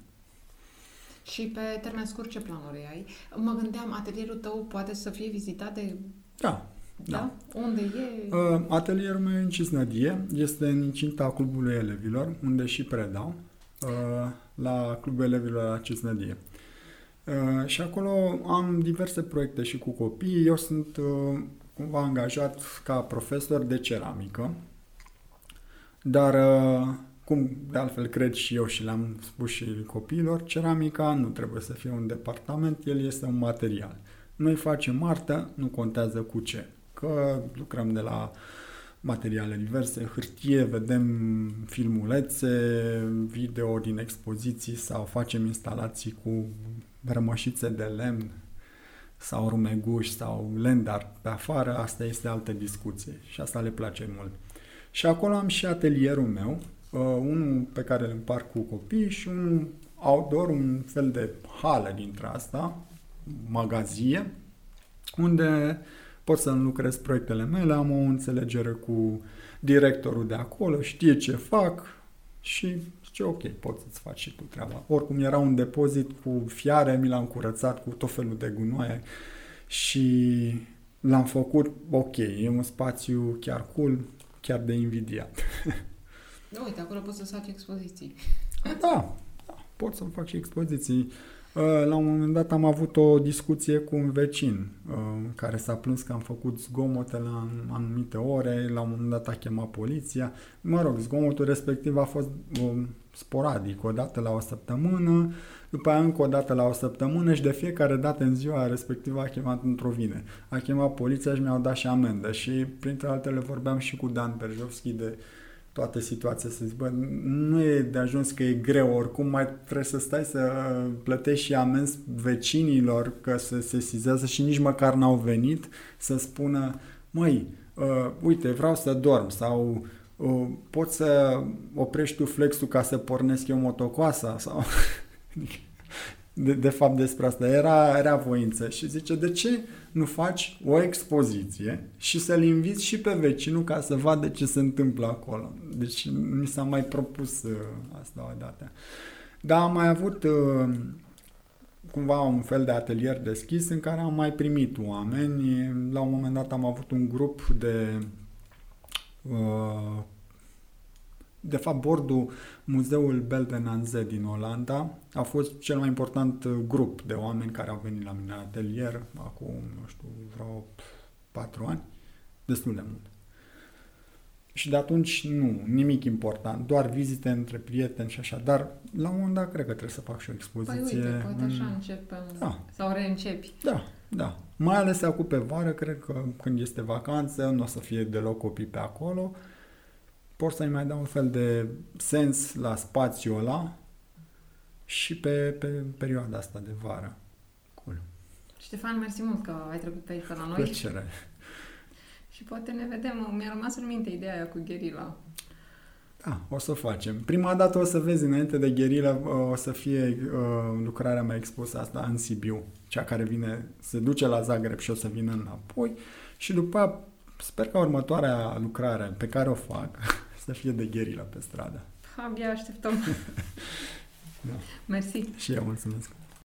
Și pe termen scurt, ce planuri ai? Mă gândeam, atelierul tău poate să fie vizitat de... Da. Da? da. Unde e? Uh, atelierul meu în Cisnădie este în incinta Clubului Elevilor, unde și predau, uh, la Clubul Elevilor la Cisnădie. Uh, și acolo am diverse proiecte și cu copii. Eu sunt uh, cumva angajat ca profesor de ceramică, dar uh, cum de altfel cred și eu și le-am spus și copiilor, ceramica nu trebuie să fie un departament, el este un material. Noi facem artă, nu contează cu ce. Că lucrăm de la materiale diverse, hârtie, vedem filmulețe, video din expoziții sau facem instalații cu rămășițe de lemn sau rumeguși sau lendar pe afară, asta este altă discuție și asta le place mult. Și acolo am și atelierul meu, uh, unul pe care îl împart cu copii și unul outdoor, un fel de hală dintre asta, magazie, unde pot să-mi lucrez proiectele mele, am o înțelegere cu directorul de acolo, știe ce fac și zice ok, poți să-ți faci și tu treaba. Oricum era un depozit cu fiare, mi l-am curățat cu tot felul de gunoaie și l-am făcut ok, e un spațiu chiar cool, chiar de invidiat. *laughs* Da, uite, acolo poți să faci expoziții. Da, da pot să fac și expoziții. Uh, la un moment dat am avut o discuție cu un vecin uh, care s-a plâns că am făcut zgomote la anumite ore, la un moment dat a chemat poliția. Mă rog, zgomotul respectiv a fost um, sporadic, o dată la o săptămână, după aia încă o dată la o săptămână și de fiecare dată în ziua respectivă a chemat într-o vine. A chemat poliția și mi-au dat și amendă și printre altele vorbeam și cu Dan Berjovski de toată situația să zic, bă, nu e de ajuns că e greu, oricum mai trebuie să stai să plătești și amenzi vecinilor că se sesizează și nici măcar n-au venit să spună, măi, uh, uite, vreau să dorm sau uh, poți să oprești tu flexul ca să pornesc eu motocoasa sau... *laughs* de, de fapt despre asta era, era voință și zice, de ce nu faci o expoziție și să-l inviți și pe vecinul ca să vadă ce se întâmplă acolo. Deci mi s-a mai propus uh, asta o dată. Dar am mai avut uh, cumva un fel de atelier deschis în care am mai primit oameni. La un moment dat am avut un grup de uh, de fapt, bordul Muzeul Beldenanze din Olanda a fost cel mai important uh, grup de oameni care au venit la mine în atelier acum, nu știu, vreo patru ani, destul de mult. Și de atunci nu, nimic important, doar vizite între prieteni și așa, dar la un moment dat cred că trebuie să fac și o expoziție. Păi uite, poate așa începem da. sau reîncepi. Da, da. Mai ales acum pe vară, cred că când este vacanță, nu o să fie deloc copii pe acolo, pot să-i mai dau un fel de sens la spațiul ăla și pe, pe perioada asta de vară. Cool. Ștefan, mersi mult că ai trecut pe aici la noi. Plăcere. Și poate ne vedem. Mi-a rămas în minte ideea aia cu gherila. Da, o să facem. Prima dată o să vezi înainte de gherila, uh, o să fie uh, lucrarea mea expusă asta în Sibiu, cea care vine, se duce la Zagreb și o să vină înapoi și după sper că următoarea lucrare pe care o fac să fie de gherila pe stradă. Abia așteptăm. da. *laughs* Mersi. Și eu mulțumesc.